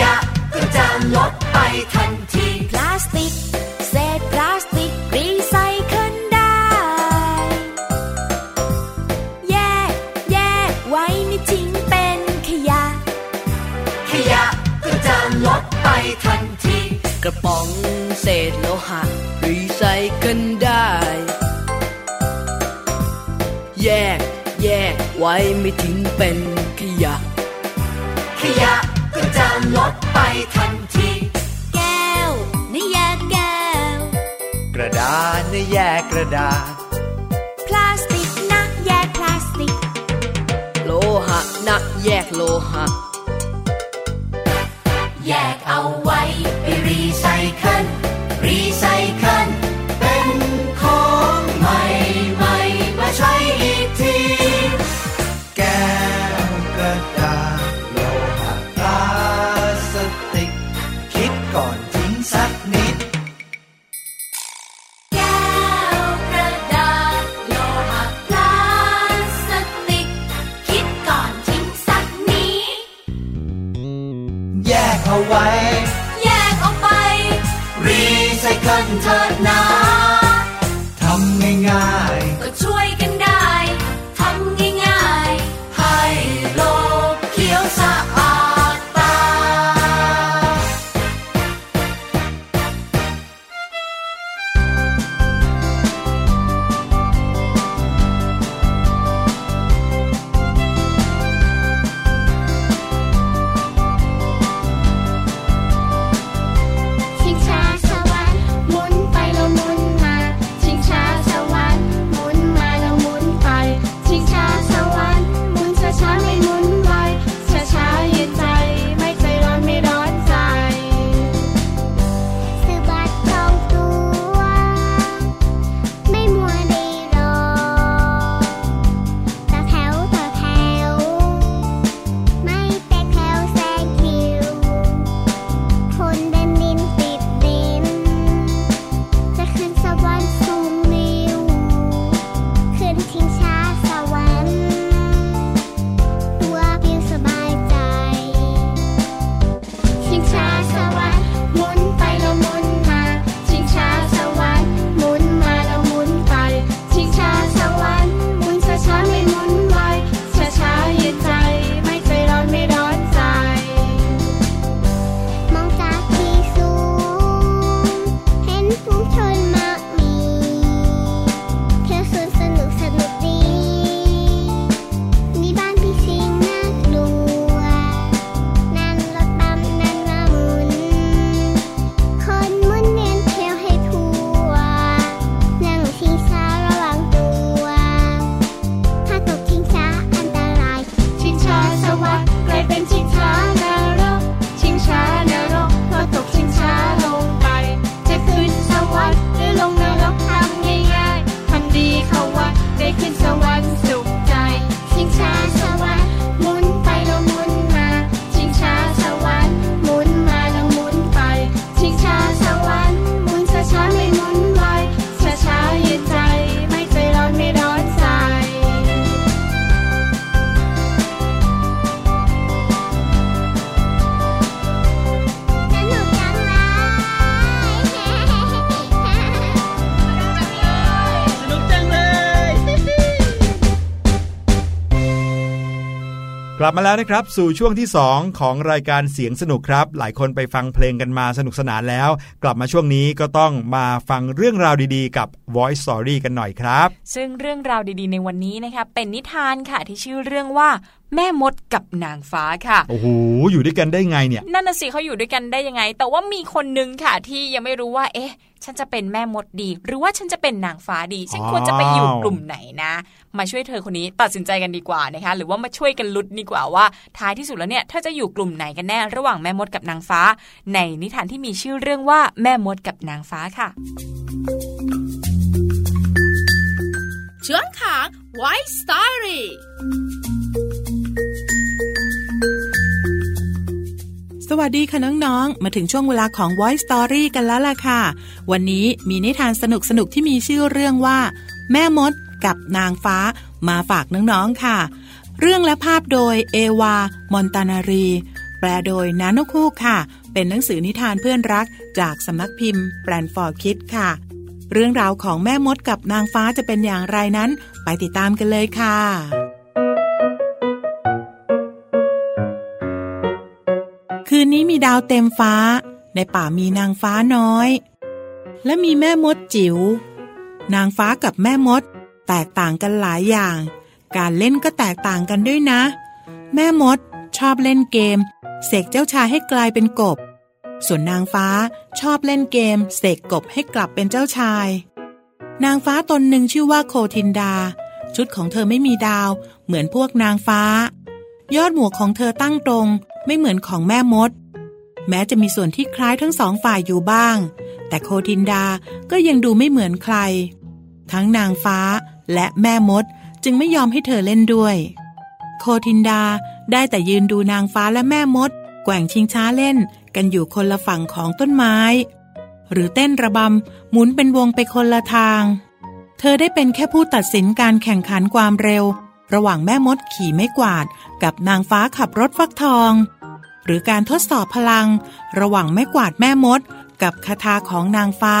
ยะก็จะลดไปทันที พลาสติก เศษพลาสติกรีไซเคิลได้ แยก แยกไว้ไม่ทิ้งเป็นขยะ ขยะก็จะลดไปทันที กระป๋องเศษโลหะรีไซเคิลได้ แยก แยกไว้ไม่ทิ้งเป็น แยกกระดาษ ลับมาแล้วนะครับ สู่ช่วงที่ 2 ของรายการเสียงสนุกครับ หลายคนไปฟังเพลงกันมาสนุกสนานแล้ว กลับมาช่วงนี้ก็ต้องมาฟังเรื่องราวดีๆ กับ Voice Story กันหน่อยครับ ซึ่งเรื่องราวดีๆ ในวันนี้นะคะเป็นนิทานค่ะที่ชื่อเรื่องว่าแม่มดกับนางฟ้าค่ะ โอ้โห อยู่ด้วยกันได้ไงเนี่ย นั่นน่ะสิเขาอยู่ด้วยกันได้ยังไง แต่ว่ามีคนนึงค่ะที่ยังไม่รู้ว่า เอ๊ะ ฉันจะเป็นแม่มดดี หรือว่าฉันจะเป็นนางฟ้าดี ฉันควรจะไปอยู่กลุ่มไหนนะ มาช่วยเธอคนนี้ตัดสินใจกันดีกว่านะคะ หรือว่ามาช่วยกันลุ้นดีกว่าว่า ท้ายที่สุดแล้วเนี่ยเธอจะอยู่กลุ่มไหนกันแน่ ระหว่างแม่มดกับนางฟ้า ในนิทานที่มีชื่อเรื่องว่าแม่มดกับนางฟ้าค่ะช่วงของ White Story สวัสดีค่ะน้องๆ มาถึงช่วงเวลาของ Voice Story กันแล้วล่ะค่ะ วันนี้มีนิทานสนุกๆที่มีชื่อเรื่องว่า แม่มดกับนางฟ้ามาฝากน้องๆค่ะ เรื่องและภาพโดยเอวา มอนตานารี แปลโดยนาโนคูค่ะ เป็นหนังสือนิทานเพื่อนรักจากสำนักพิมพ์แบรนด์ฟอร์คิดค่ะ เรื่องราวของแม่มดกับนางฟ้าจะเป็นอย่างไรนั้น ไปติดตามกันเลยค่ะ นนี้มีดาวเต็มฟ้า ในป่ามีนางฟ้าน้อย และมีแม่มดจิ๋ว นางฟ้ากับแม่มด แตกต่างกันหลายอย่าง การเล่นก็แตกต่างกันด้วยนะ แม่มดชอบเล่นเกม เสกเจ้าชายให้กลายเป็นกบ ส่วนนางฟ้าชอบเล่นเกม เสกกบให้กลับเป็นเจ้าชาย นางฟ้าตนหนึ่งชื่อว่าโคทินดา ชุดของเธอไม่มีดาว เหมือนพวกนางฟ้า ยอดหมวกของเธอตั้งตรง ไม่เหมือนของแม่มด แม้จะมีส่วนที่คล้ายทั้งสองฝ่ายอยู่บ้าง แต่โคทินดาก็ยังดูไม่เหมือนใคร ทั้งนางฟ้าและแม่มดจึงไม่ยอมให้เธอเล่นด้วย โคทินดาได้แต่ยืนดูนางฟ้าและแม่มด แกว่งชิงช้าเล่นกันอยู่คนละฝั่งของต้นไม้ หรือเต้นระบำหมุนเป็นวงไปคนละทาง เธอได้เป็นแค่ผู้ตัดสินการแข่งขันความเร็ว ระหว่างแม่มดขี่ไม้กวาด กับนางฟ้าขับรถฟักทอง หรือการทดสอบพลัง ระหว่างไม้กวาดแม่มด กับคาถาของนางฟ้า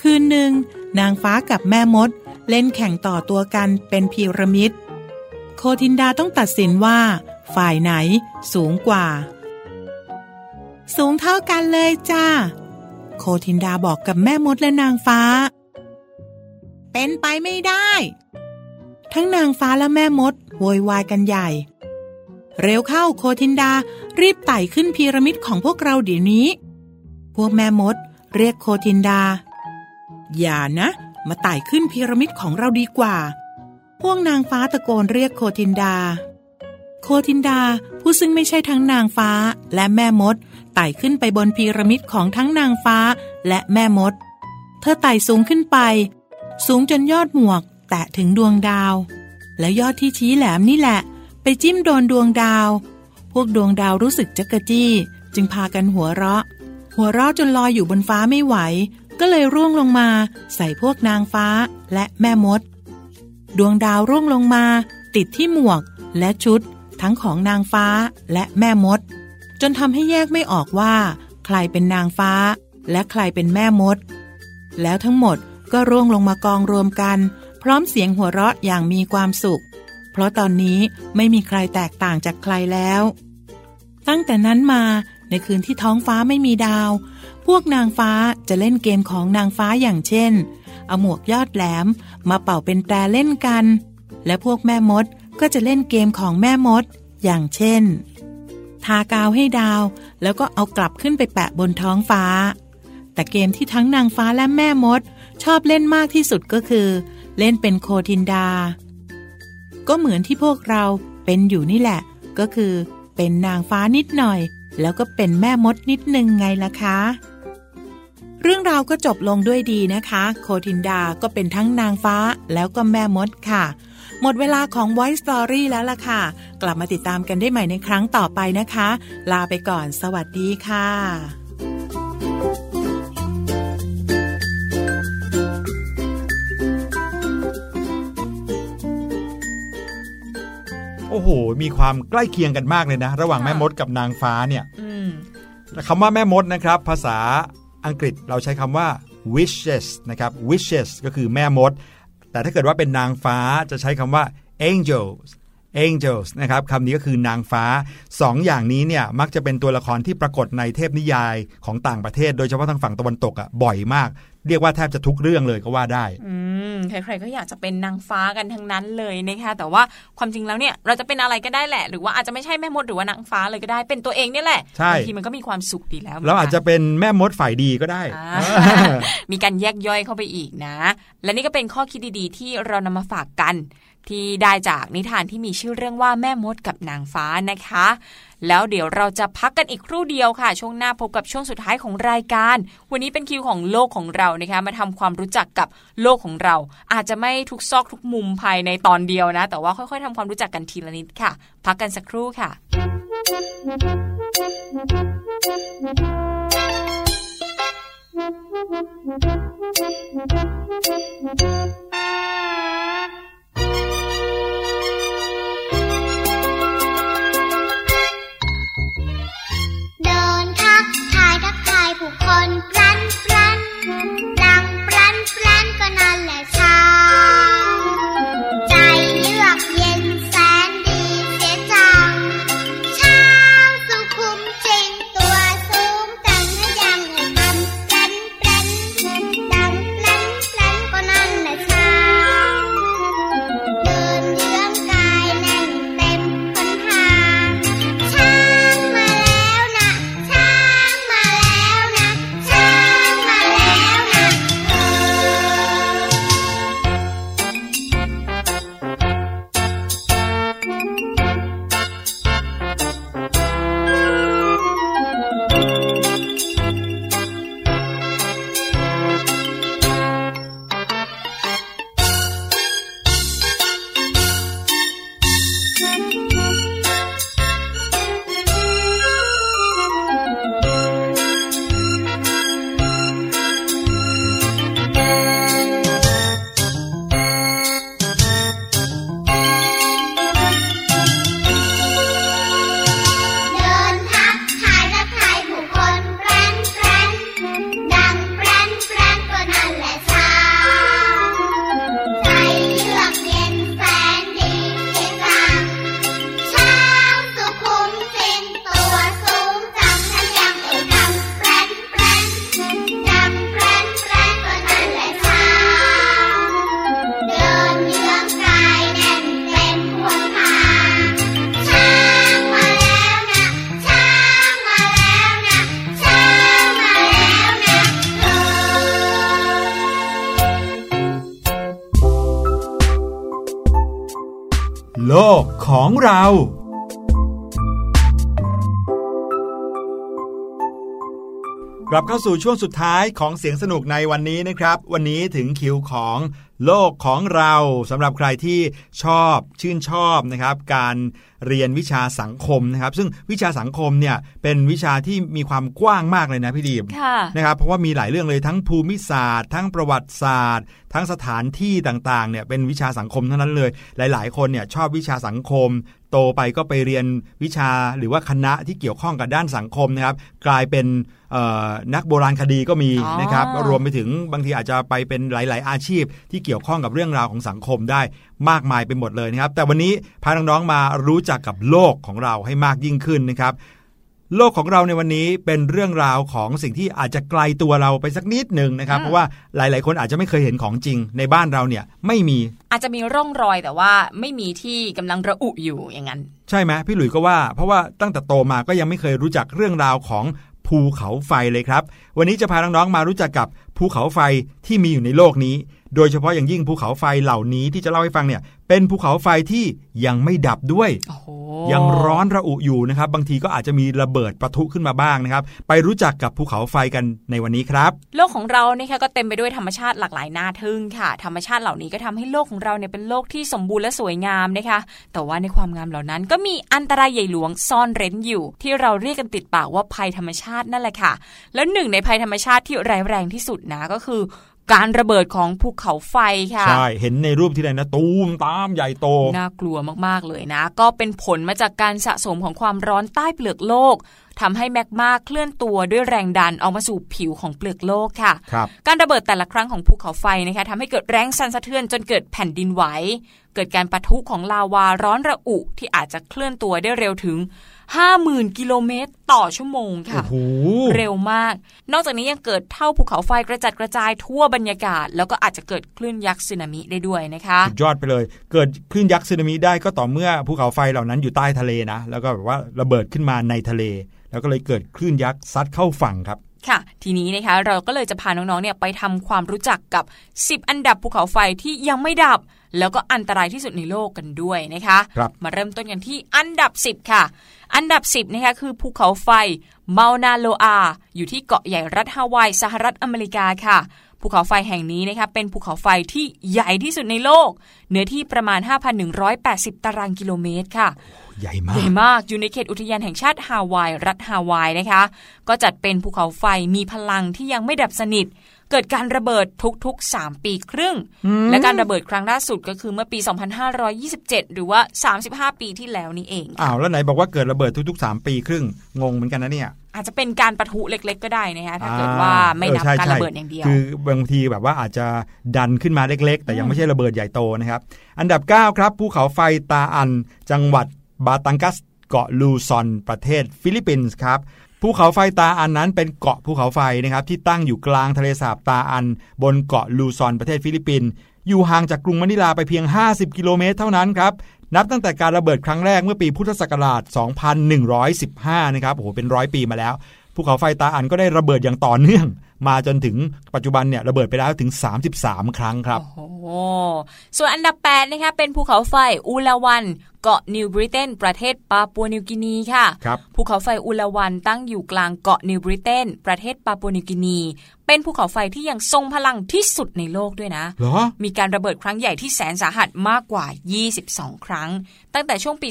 คืนหนึ่ง นางฟ้ากับแม่มด เล่นแข่งต่อตัวกันเป็นพีระมิด โคทินดาต้องตัดสินว่า ฝ่ายไหนสูงกว่า สูงเท่ากันเลยจ้า โคทินดาบอกกับแม่มดและนางฟ้า เป็นไปไม่ได้ ทั้งนางฟ้าและแม่มดโวยวายกันใหญ่ เร็วเข้าโคทินดา รีบไต่ขึ้นพีระมิดของพวกเราเดี๋ยวนี้ พวกแม่มด เรียกโคทินดา อย่านะ มาไต่ขึ้นพีระมิดของเราดีกว่า พวกนางฟ้าตะโกนเรียกโคทินดา โคทินดาผู้ซึ่งไม่ใช่ทั้งนางฟ้าและแม่มด ไต่ขึ้นไปบนพีระมิดของทั้งนางฟ้าและแม่มด เธอไต่สูงขึ้นไป สูงจนยอดหมวก แตะถึงดวงดาว และยอดที่ชี้แหลมนี่แหละ จิ้มโดนดวงดาว พวกดวงดาวรู้สึกจักกะจี้ จึงพากันหัวเราะ หัวเราะจนลอยอยู่บนฟ้าไม่ไหว ก็เลยร่วงลงมาใส่พวกนางฟ้าและแม่มด ดวงดาวร่วงลงมา ติดที่หมวกและชุด ทั้งของนางฟ้าและแม่มด จนทำให้แยกไม่ออกว่า ใครเป็นนางฟ้า และใครเป็นแม่มด แล้วทั้งหมดก็ร่วงลงมากองรวมกัน พร้อมเสียงหัวเราะอย่างมีความสุข ราะตอนนี้ไม่มีใครแตกต่างจากใครแล้ว ตั้งแต่นั้นมาในคืนที่ท้องฟ้าไม่มีดาว พวกนางฟ้าจะเล่นเกมของนางฟ้าอย่างเช่น เอาหมวกยอดแหลมมาเป่าเป็นแตรเล่นกัน และพวกแม่มดก็จะเล่นเกมของแม่มด อย่างเช่น ทากาวให้ดาว แล้วก็เอากลับขึ้นไปแปะบนท้องฟ้า แต่เกมที่ทั้งนางฟ้าและแม่มด ชอบเล่นมากที่สุดก็คือ เล่นเป็นโคทินดา ก็เหมือนที่พวกเราเป็นอยู่นี่แหละ ก็คือเป็นนางฟ้านิดหน่อย แล้วก็เป็นแม่มดนิดนึงไงล่ะคะ เรื่องราวก็จบลงด้วยดีนะคะ โคทินดาก็เป็นทั้งนางฟ้าแล้วก็แม่มดค่ะ หมดเวลาของ Voice Story แล้วล่ะค่ะ กลับมาติดตามกันได้ใหม่ในครั้งต่อไปนะคะ ลาไปก่อน สวัสดีค่ะ อ้โห มีความใกล้เคียงกันมากเลยนะ ระหว่างแม่มดกับนางฟ้าเนี่ยอืมคำว่าแม่มดนะครับ ภาษาอังกฤษเราใช้คำว่า wishes นะครับ wishes ก็คือแม่มด แต่ถ้าเกิดว่าเป็นนางฟ้าจะใช้คำว่า angels angels นะครับคำนี้ก็คือนางฟ้าสองอย่างนี้เนี่ยมักจะเป็นตัวละครที่ปรากฏในเทพนิยายของต่างประเทศ โดยเฉพาะทางฝั่งตะวันตกอะบ่อยมากเรียกว่าแทบจะทุกเรื่องเลยก็ว่าได้ อืมใครๆก็อยากจะเป็นนางฟ้ากันทั้งนั้นเลยนะคะแต่ว่าความจริงแล้วเนี่ยเราจะเป็นอะไรก็ได้แหละ หรือว่าอาจจะไม่ใช่แม่มดหรือว่านางฟ้าเลยก็ได้เป็นตัวเองเนี่ยแหละใช่บางทีมันก็มีความสุขดีแล้วหมืนเรากันอาจจะเป็นแม่มดฝ่ายดีก็ได้อ่ามีการแยกย่อยเข้าไปอีกนะ และนี่ก็เป็นข้อคิดดีๆ ที่เรานำมาฝากกัน ที่ได้จากนิทานที่มีชื่อเรื่องว่าแม่มดกับนางฟ้านะคะ แล้วเดี๋ยวเราจะพักกันอีกครู่เดียวค่ะ ช่วงหน้าพบกับช่วงสุดท้ายของรายการ วันนี้เป็นคิวของโลกของเรานะคะมาทำความรู้จักกับโลกของเรา อาจจะไม่ทุกซอกทุกมุมภายในตอนเดียวนะ แต่ว่าค่อยๆทำความรู้จักกันทีละนิดค่ะ พักกันสักครู่ค่ะเผู้คนพลันพลัน โลกของเรา กลับเข้าสู่ช่วงสุดท้ายของเสียงสนุกในวันนี้นะครับ วันนี้ถึงคิวของโลกของเราสำหรับใครที่ชอบชื่นชอบนะครับ การเรียนวิชาสังคมนะครับ ซึ่งวิชาสังคมเนี่ยเป็นวิชาที่มีความกว้างมากเลยนะพี่ดีมค่ะนะครับเพราะว่ามีหลายเรื่องเลยทั้งภูมิศาสตร์ ทั้งประวัติศาสตร์ ทั้งสถานที่ต่างๆเนี่ยเป็นวิชาสังคมทั้งนั้นเลย หลาย ๆ คนเนี่ยชอบวิชาสังคม โตไปก็ไปเรียนวิชาหรือว่าคณะที่เกี่ยวข้องกับด้านสังคมนะครับ กลายเป็นเอ่อนักโบราณคดีก็มีอ๋อนะครับรวมไปถึงบางทีอาจจะไปเป็นหลาย ๆ อาชีพที่เกี่ยวข้องกับเรื่องราวของสังคมได้ มากมายไปหมดเลยนะครับ แต่วันนี้พาน้องๆมารู้จักกับโลกของเราให้มากยิ่งขึ้นนะครับ โลกของเราในวันนี้เป็นเรื่องราวของสิ่งที่อาจจะไกลตัวเราไปสักนิดหนึ่งนะครับอืมเพราะว่าหลาย ๆ คนอาจจะไม่เคยเห็นของจริง ในบ้านเราเนี่ยไม่มีอาจจะมีร่องรอยแต่ว่าไม่มีที่กำลังระอุอยู่อย่างนั้น ใช่ไหมพี่หลุยส์ก็ว่า เพราะว่าตั้งแต่โตมาก็ยังไม่เคยรู้จักเรื่องราวของภูเขาไฟเลยครับ วันนี้จะพาน้องๆมารู้จักกับภูเขาไฟที่มีอยู่ในโลกนี้ โดยเฉพาะอย่างยิ่งภูเขาไฟเหล่านี้ที่จะเล่าให้ฟังเนี่ย เป็นภูเขาไฟที่ยังไม่ดับด้วยโอ้โหยังร้อนระอุอยู่นะครับ บางทีก็อาจจะมีระเบิดปะทุขึ้นมาบ้างนะครับ ไปรู้จักกับภูเขาไฟกันในวันนี้ครับ โลกของเราเนี่ยค่ะก็เต็มไปด้วยธรรมชาติหลากหลายน่าทึ่งค่ะ ธรรมชาติเหล่านี้ก็ทำให้โลกของเราเนี่ยเป็นโลกที่สมบูรณ์และสวยงามนะคะ แต่ว่าในความงามเหล่านั้น ก็มีอันตรายใหญ่หลวงซ่อนเร้นอยู่ ที่เราเรียกกันติดปากว่าภัยธรรมชาตินั่นแหละค่ะ แล้วหนึ่งในภัยธรรมชาติที่ร้ายแรงที่สุดนะก็คือ การระเบิดของภูเขาไฟค่ะ ใช่ เห็นในรูปที่ไหนนะตูมตามใหญ่โต น่ากลัวมากๆเลยนะ ก็เป็นผลมาจากการสะสมของความร้อนใต้เปลือกโลกทำให้แมกมาเคลื่อนตัวด้วยแรงดันออกมาสู่ผิวของเปลือกโลกค่ะครับการระเบิดแต่ละครั้งของภูเขาไฟนะคะทำให้เกิดแรงสั่นสะเทือนจนเกิดแผ่นดินไหว เกิดการปะทุของลาวาร้อนระอุที่อาจจะเคลื่อนตัวได้เร็วถึง 50,000 กิโลเมตรต่อชั่วโมงค่ะโอ้โหเร็วมาก นอกจากนี้ยังเกิดเท่าภูเขาไฟกระจัดกระจายทั่วบรรยากาศ แล้วก็อาจจะเกิดคลื่นยักษ์สึนามิได้ด้วยนะคะสุดยอดไปเลย เกิดคลื่นยักษ์สึนามิได้ก็ต่อเมื่อภูเขาไฟเหล่านั้นอยู่ใต้ทะเลนะ แล้วก็แบบว่าระเบิดขึ้นมาในทะเล แล้วก็เลยเกิดคลื่นยักษ์ซัดเข้าฝั่งครับค่ะ ทีนี้นะคะเราก็เลยจะพาน้องๆเนี่ยไปทำความรู้จักกับ 10 อันดับภูเขาไฟที่ยังไม่ดับ แล้วก็อันตรายที่สุดในโลกกันด้วยนะคะครับมาเริ่มต้นกันที่อันดับ 10 ค่ะ อันดับ 10นะคะคือภูเขาไฟเมานาโลอา อยู่ที่เกาะใหญ่รัฐฮาวายสหรัฐอเมริกาค่ะภูเขาไฟแห่งนี้นะคะเป็นภูเขาไฟที่ใหญ่ที่สุดในโลก เนื้อที่ประมาณ 5,180 ตารางกิโลเมตรค่ะใหญ่มาใหญ่กมากอยู่ในเขตอุทยานแห่งชาติฮาวาย รัฐฮาวายนะคะ ก็จัดเป็นภูเขาไฟมีพลังที่ยังไม่ดับสนิท เกิดการระเบิดทุกๆ 3 ปีครึ่ง และการระเบิดครั้งล่าสุดก็คือเมื่อปี 2527 หรือว่า 35 ปีที่แล้วนี่เองอ้าวแล้วไหนบอกว่าเกิดระเบิดทุกๆ 3 ปีครึ่งงงเหมือนกันนะเนี่ยอาจจะเป็นการประทุเล็ก ๆ ก็ได้นะคะถ้าเกิดว่าไม่นับออใช่การใช่ระเบิดอย่างเดียว คือบางทีแบบว่าอาจจะดันขึ้นมาเล็ก ๆ แต่ยังไม่ใช่ระเบิดใหญ่โตนะครับ อันดับ 9 ครับภูเขาไฟตาอัล จังหวัดบาตังกัสเกาะลูซอนประเทศฟิลิปปินส์ครับ ภูเขาไฟตาอัลนั้นเป็นเกาะภูเขาไฟนะครับที่ตั้งอยู่กลางทะเลสาบตาอัล บนเกาะลูซอนประเทศฟิลิปปินส์อยู่ห่างจากกรุงมะนิลาไปเพียง 50 กิโลเมตรเท่านั้นครับนับตั้งแต่การระเบิดครั้งแรกเมื่อปีพุทธศักราช 2115 นะครับโอ้โหเป็นร้อยปีมาแล้วภูเขาไฟตาอัลก็ได้ระเบิดอย่างต่อเนื่อง มาจนถึงปัจจุบันเนี่ยระเบิดไปแล้วถึง 33 ครั้งครับ โอ้โห ส่วนอันดับ8นะคะเป็นภูเขาไฟอูลาวันเกาะนิวบริเตนประเทศปาปัวนิวกินีค่ะครับภูเขาไฟอูลาวันตั้งอยู่กลางเกาะนิวบริเตนประเทศปาปัวนิวกินี เป็นภูเขาไฟที่ยังทรงพลังที่สุดในโลกด้วยนะเหรอมีการระเบิดครั้งใหญ่ที่แสนสาหัสมากกว่า 22 ครั้ง ตั้งแต่ช่วงปี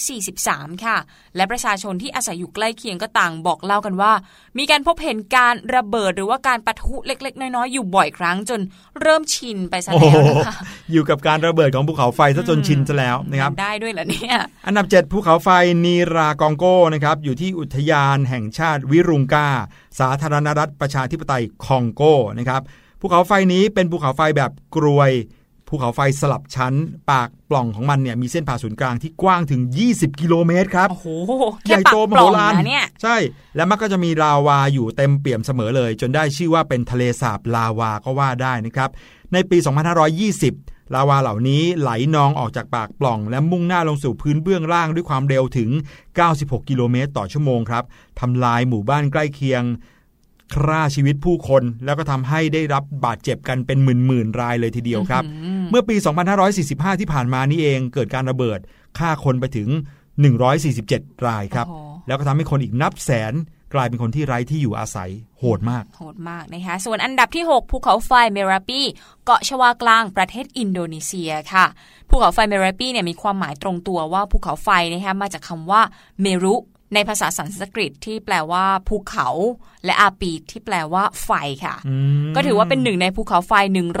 2543 ค่ะ และประชาชนที่อาศัยอยู่ใกล้เคียงก็ต่างบอกเล่ากันว่า มีการพบเห็นการระเบิดหรือว่าการปะทุเล็ก ๆ น้อยๆ อยู่บ่อยครั้งจนเริ่มชินไปซะโอ้แล้โหวนะคะอยู่กับการระเบิดของภูเขาไฟซะจนชินซะแล้วนะครับได้ด้วยเหรอเนี่ยอันดับ 7 ภูเขาไฟนีรากองโกนะครับอยู่ที่อุทยานแห่งชาติวิรุงกา สาธารณรัฐประชาธิปไตยคองโกนะครับภูเขาไฟนี้เป็นภูเขาไฟแบบกรวยภูเขาไฟสลับชั้น ปากปล่องของมันเนี่ยมีเส้นผ่าศูนย์กลางที่กว้างถึง 20 กิโลเมตรครับ โอ้โหใหแค่ญ่ปักโตมปโหล่องฬารนะเนี่ยใช่ แล้วมันก็จะมีลาวาอยู่เต็มเปี่ยมเสมอเลย จนได้ชื่อว่าเป็นทะเลสาบลาวาก็ว่าได้นะครับ ในปี 2520 ลาวาเหล่านี้ไหลนองออกจากปากปล่อง และมุ่งหน้าลงสู่พื้นเบื้องล่างด้วยความเร็วถึง 96 กิโลเมตรต่อชั่วโมงครับทำลายหมู่บ้านใกล้เคียงฆ่าชีวิตผู้คน แล้วก็ทำให้ได้รับบาดเจ็บกันเป็นหมื่นๆรายเลยทีเดียวครับ เมื่อปี 2545 ที่ผ่านมานี่เองเกิดการระเบิดฆ่าคนไปถึง 147 รายครับโอ้โหแล้วก็ทำให้คนอีกนับแสน กลายเป็นคนที่ไร้ที่อยู่อาศัยโหดมาก โหดมากนะคะ ส่วนอันดับที่ 6 ภูเขาไฟเมราปีเกาะชวากลางประเทศอินโดนีเซียค่ะภูเขาไฟเมราปีเนี่ยมีความหมายตรงตัวว่าภูเขาไฟนะคะมาจากคำว่าเมรุ ในภาษาสันสกฤตที่แปลว่าภูเขา และอาปีที่แปลว่าไฟค่ะ ก็ถือว่าเป็นหนึ่งในภูเขาไฟ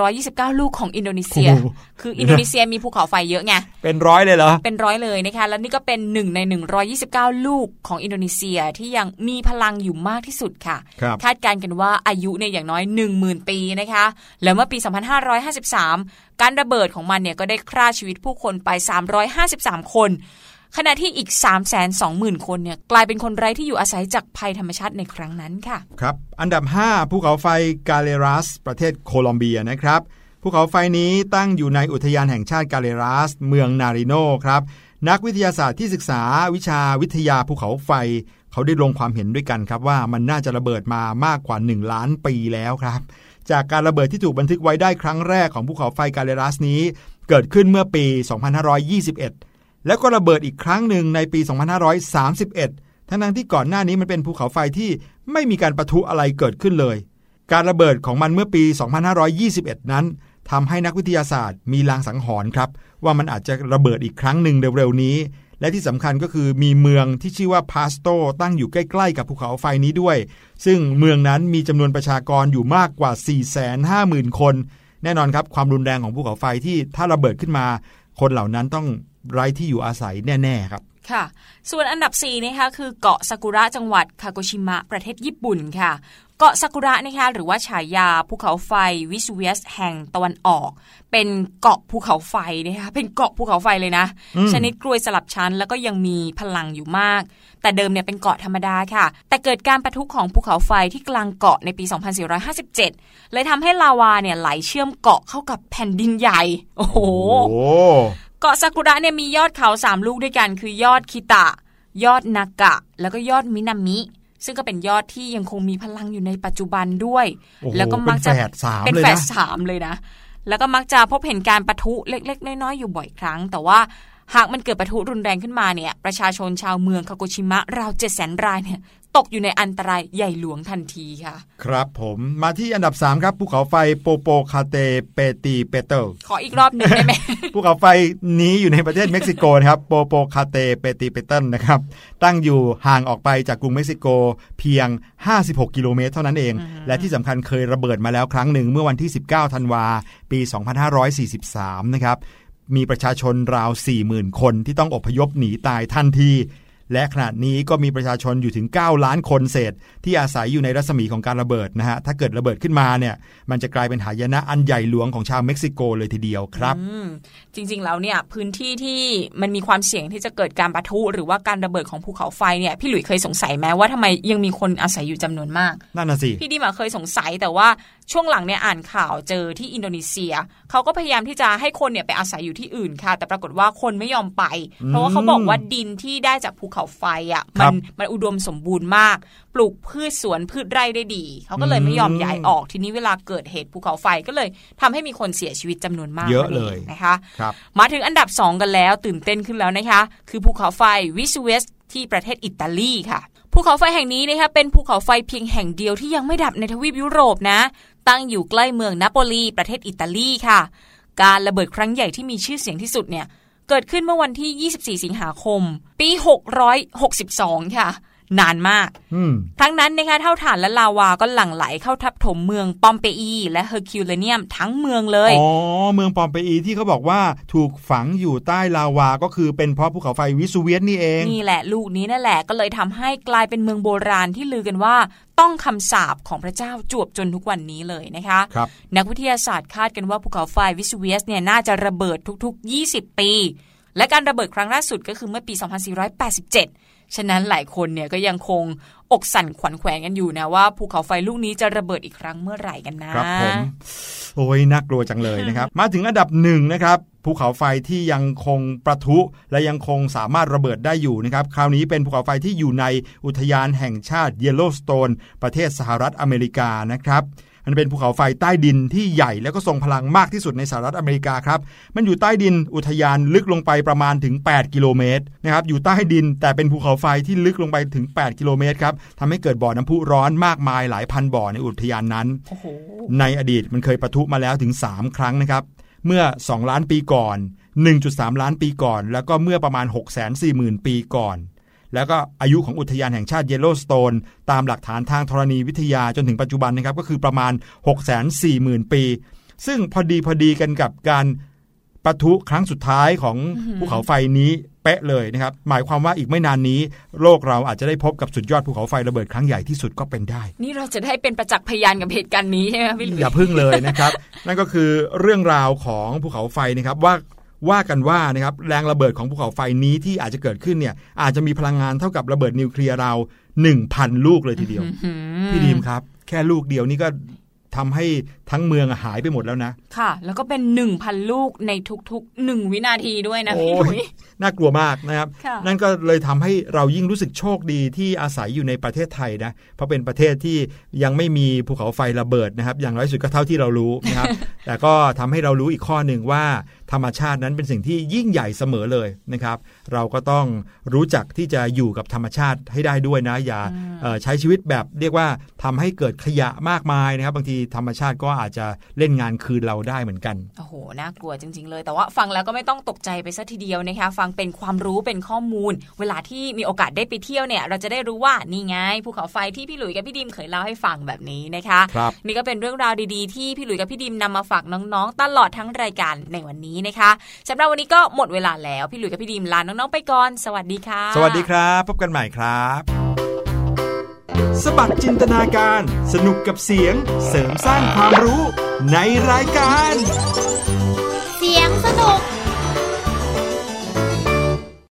129 ลูกของอินโดนีเซียโอ้โหคืออินโดนีเซียมีภูเขาไฟเยอะไง เป็นร้อยเลยเหรอ เป็นร้อยเลยนะคะ แล้วนี่ก็เป็นหนึ่งใน 129 ลูกของอินโดนีเซียที่ยังมีพลังอยู่มากที่สุดค่ะครับคาดการณ์กันว่าอายุเนี่ยอย่างน้อย 10,000 ปีนะคะ แล้วเมื่อปี 2553 การระเบิดของมันเนี่ยก็ได้ฆ่าชีวิตผู้คนไป 353 คน ขณะที่อีก 320,000 คนเนี่ยกลายเป็นคนไร้ที่อยู่อาศัยจากภัยธรรมชาติในครั้งนั้นค่ะ ครับ อันดับ 5 ภูเขาไฟกาเลรัส ประเทศโคลอมเบียนะครับ ภูเขาไฟนี้ตั้งอยู่ในอุทยานแห่งชาติกาเลรัส เมืองนาริโนครับ นักวิทยาศาสตร์ที่ศึกษาวิชาวิทยาภูเขาไฟ เขาได้ลงความเห็นด้วยกันครับว่ามันน่าจะระเบิดมามากกว่า 1 ล้านปีแล้วครับ จากการระเบิดที่ถูกบันทึกไว้ได้ครั้งแรกของภูเขาไฟกาเลรัสนี้ เกิดขึ้นเมื่อปี 2521 แล้วก็ระเบิดอีกครั้งหนึ่งในปี 2531 ทั้งนั้นที่ก่อนหน้านี้มันเป็นภูเขาไฟที่ไม่มีการประทุอะไรเกิดขึ้นเลย การระเบิดของมันเมื่อปี 2521 นั้นทำให้นักวิทยาศาสตร์ มีลางสังหรณ์ครับ ว่ามันอาจจะระเบิดอีกครั้งหนึ่งเร็วๆนี้ และที่สำคัญก็คือมีเมืองที่ชื่อว่าพาสโตตั้งอยู่ใกล้ๆ กับภูเขาไฟนี้ด้วย ซึ่งเมืองนั้นมีจำนวนประชากรอยู่มากกว่า 450,000 คน แน่นอนครับความรุนแรงของภูเขาไฟที่ถ้าระเบิดขึ้นมา คนเหล่านั้นต้อง ไร้ที่อยู่อาศัยแน่ ๆ ครับ ค่ะ ส่วนอันดับ4นะคะคือเกาะซากุระจังหวัดคาโกชิมะประเทศญี่ปุ่นค่ะ เกาะซากุระนะคะหรือว่าฉายาภูเขาไฟวิสุเวียสแห่งตะวันออก เป็นเกาะภูเขาไฟนะคะเป็นเกาะภูเขาไฟเลยนะอืมชนิดกรวยสลับชั้น แล้วก็ยังมีพลังอยู่มาก แต่เดิมเนี่ยเป็นเกาะธรรมดาค่ะ แต่เกิดการปะทุของภูเขาไฟที่กลางเกาะในปี 2457 เลยทำให้ลาวาเนี่ยไหลเชื่อมเกาะเข้ากับแผ่นดินใหญ่ โอ้โหโอ้ เกาะซากุระเนี่ยมียอดเขาสามลูกด้วยกันคือยอดคิตะ ยอดนากะ แล้วก็ยอดมินามิ ซึ่งก็เป็นยอดที่ยังคงมีพลังอยู่ในปัจจุบันด้วยโอ้โหแล้วก็มักจะเป็นแฝดสามเป็นเลยแฝนะดสามเลยนะ แล้วก็มักจะพบเห็นการปะทุเล็ก ๆ น้อยๆอยู่บ่อยครั้ง แต่ว่าหากมันเกิดปะทุรุนแรงขึ้นมาเนี่ย ประชาชนชาวเมืองคาโกชิมะราวเจ็ดแสนรายเนี่ย ตกอยู่ในอันตรายใหญ่หลวงทันทีค่ะ ครับผมมาที่อันดับ 3 ครับภูเขาไฟโปโปคาเตเปตีเปเตอร์ขออีกรอบหนึ่งได้ไหมภูเขาไฟนี้อยู่ในประเทศเม็กซิโกนะครับโปโปคาเตเปติเปเติลนะครับตั้งอยู่ห่างออกไปจากกรุงเม็กซิโกเพียง 56 กิโลเมตร เท่านั้นเอง และที่สำคัญเคยระเบิดมาแล้วครั้งหนึ่งเมื่อวันที่ 19 ธันวาปี 2543 นะครับมีประชาชนราว 40,000 คนที่ต้องอพยพหนีตายทันที และขณะนี้ก็มีประชาชนอยู่ถึง 9 ล้านคนเศษ ที่อาศัยอยู่ในรัศมีของการระเบิดนะฮะ ถ้าเกิดระเบิดขึ้นมาเนี่ย มันจะกลายเป็นหายนะอันใหญ่หลวงของชาวเม็กซิโกเลยทีเดียวครับอืมจริงๆแล้วเนี่ยพื้นที่ที่มันมีความเสี่ยงที่จะเกิดการปะทุหรือว่าการระเบิดของภูเขาไฟเนี่ยพี่หลุยเคยสงสัยไหมว่าทำไมยังมีคนอาศัยอยู่จำนวนมากนั่นน่ะสิพี่ดิมาเคยสงสัยแต่ว่าช่วงหลังเนี่ยอ่านข่าวเจอที่อินโดนีเซียเขาก็พยายามที่จะให้คนเนี่ยไปอาศัยอยู่ที่อื่นค่ะ แต่ปรากฏว่าคนไม่ยอมไป เพราะว่าเขาบอกว่าดินที่ได้จากภูเขาไฟอะครับ มันมันอุดมสมบูรณ์มาก ปลูกพืชสวนพืชไร่ได้ดีเขาก็เลยไม่ยอมย้ายออกทีนี้เวลาเกิดเหตุภูเขาไฟก็เลยทำให้มีคนเสียชีวิตจำนวนมากเยอะนั่นเองนะคะครับมาถึงอันดับ 2 กันแล้วตื่นเต้นขึ้นแล้วนะคะ คือภูเขาไฟวิสุเวียสที่ประเทศอิตาลีค่ะภูเขาไฟแห่งนี้นะคะเป็นภูเขาไฟเพียงแห่งเดียวที่ยังไม่ดับในทวีปยุโรปนะ ตั้งอยู่ใกล้เมืองนาโปลีประเทศอิตาลีค่ะ การระเบิดครั้งใหญ่ที่มีชื่อเสียงที่สุดเนี่ย เกิดขึ้นเมื่อวันที่ 24 สิงหาคม ปี 662 ค่ะ นานมากอืมทั้งนั้นนะคะเถ้าถ่านและลาวาก็หลั่งไหลเข้าทับถมเมืองปอมเปอี และเฮอร์คิวเลเนียมทั้งเมืองเลย อ๋อ เมืองปอมเปอีที่เขาบอกว่าถูกฝังอยู่ใต้ลาวาก็คือเป็นเพราะภูเขาไฟวิสูเวียสนี่เอง นี่แหละลูกนี้นั่นแหละก็เลยทำให้กลายเป็นเมืองโบราณที่ลือกันว่าต้องคำสาปของพระเจ้าจวบจนทุกวันนี้เลยนะคะครับนักวิทยาศาสตร์คาดกันว่าภูเขาไฟวิสุเวียสเนี่ยน่าจะระเบิดทุกๆ 20 ปี และการระเบิดครั้งล่าสุดก็คือเมื่อปี 2487 ฉะนั้นหลายคนเนี่ยก็ยังคงอกสั่นขวัญแขวนกันอยู่นะว่าภูเขาไฟลูกนี้จะระเบิดอีกครั้งเมื่อไหร่กันนะครับผมโอ้ยน่ากลัวจังเลยนะครับ มาถึงอันดับหนึ่งนะครับภูเขาไฟที่ยังคงปะทุ และยังคงสามารถระเบิดได้อยู่นะครับ คราวนี้เป็นภูเขาไฟที่อยู่ในอุทยานแห่งชาติเยลโลสโตนประเทศสหรัฐอเมริกานะครับ มันเป็นภูเขาไฟใต้ดินที่ใหญ่แล้วก็ทรงพลังมากที่สุดในสหรัฐอเมริกาครับ มันอยู่ใต้ดินอุทยานลึกลงไปประมาณถึง 8 กิโลเมตรนะครับ อยู่ใต้ดินแต่เป็นภูเขาไฟที่ลึกลงไปถึง 8 กิโลเมตรครับทำให้เกิดบ่อน้ำพุร้อนมากมายหลายพันบ่อในอุทยานนั้นโอ้โหในอดีตมันเคยประทุมาแล้วถึง 3 ครั้งนะครับ เมื่อ 2 ล้านปีก่อน 1.3 ล้านปีก่อน แล้วก็เมื่อประมาณ 6 4 0 0 0 0 ปีก่อน แล้วก็อายุของอุทยานแห่งชาติเยลโลสโตนตามหลักฐานทางธรณีวิทยาจนถึงปัจจุบันนะครับก็คือประมาณ 6 4 0 0 0 0 ปี ซึ่งพอดีพอดีกันกับการปะทุครั้งสุดท้ายของภูเขาไฟนี้เป๊ะเลยนะครับ หมายความว่าอีกไม่นานนี้ โลกเราอาจจะได้พบกับสุดยอดภูเขาไฟระเบิดครั้งใหญ่ที่สุดก็เป็นได้ นี่เราจะได้เป็นประจักษ์พยานกับเหตุการณ์นี้ใช่ไหมพี่หลุยอย่าพึ่งเลยนะครับ นั่นก็คือเรื่องราวของภูเขาไฟนะครับว่า ว่ากันว่านะครับแรงระเบิดของภูเขาไฟนี้ที่อาจจะเกิดขึ้นเนี่ย อาจจะมีพลังงานเท่ากับระเบิดนิวเคลียร์เรา 1,000 ลูกเลยทีเดียวอืมพี่ดีมครับ แค่ลูกเดียวนี่ก็ทำให้ทั้งเมืองหายไปหมดแล้วนะ ค่ะ แล้วก็เป็นหนึ่งพันลูกในทุกๆหนึ่งวินาทีด้วยนะพี่หโอ้ลุยยน่ากลัวมากนะครับค่ะนั่นก็เลยทำให้เรายิ่งรู้สึกโชคดีที่อาศัยอยู่ในประเทศไทยนะ เพราะเป็นประเทศที่ยังไม่มีภูเขาไฟระเบิดนะครับ อย่างน้อยสุดก็เท่าที่เรารู้นะครับ แต่ก็ทำให้เรารู้อีกข้อหนึ่งว่าธรรมชาตินั้นเป็นสิ่งที่ยิ่งใหญ่เสมอเลยนะครับ เราก็ต้องรู้จักที่จะอยู่กับธรรมชาติให้ได้ด้วยนะ อย่าเอ่อใช้ชีวิตแบบเรียกว่าทำให้เกิดขยะมากมายนะครับ บางทีธรรมชาติก็อาจจะเล่นงานคืนเราได้เหมือนกัน โอ้โห น่ากลัวจริง ๆ เลย แต่ว่าฟังแล้วก็ไม่ต้องตกใจไปซะทีเดียวนะคะ ฟังเป็นความรู้เป็นข้อมูล เวลาที่มีโอกาสได้ไปเที่ยวเนี่ย เราจะได้รู้ว่านี่ไงภูเขาไฟที่พี่หลุยกับพี่ดิมเคยเล่าให้ฟังแบบนี้นะคะครับนี่ก็เป็นเรื่องราวดีๆที่พี่หลุยกับพี่ดิมนำมาฝากน้องๆ ตลอดทั้งรายการในวันนี้นะคะสำหรับวันนี้ก็หมดเวลาแล้ว พี่หลุยกับพี่ดิมลาน้องๆไปก่อน สวัสดีค่ะ สวัสดีครับ พบกันใหม่ครับสบัดจินตนาการ สนุกกับเสียงเสริมสร้างความรู้ในรายการ เสียงสนุก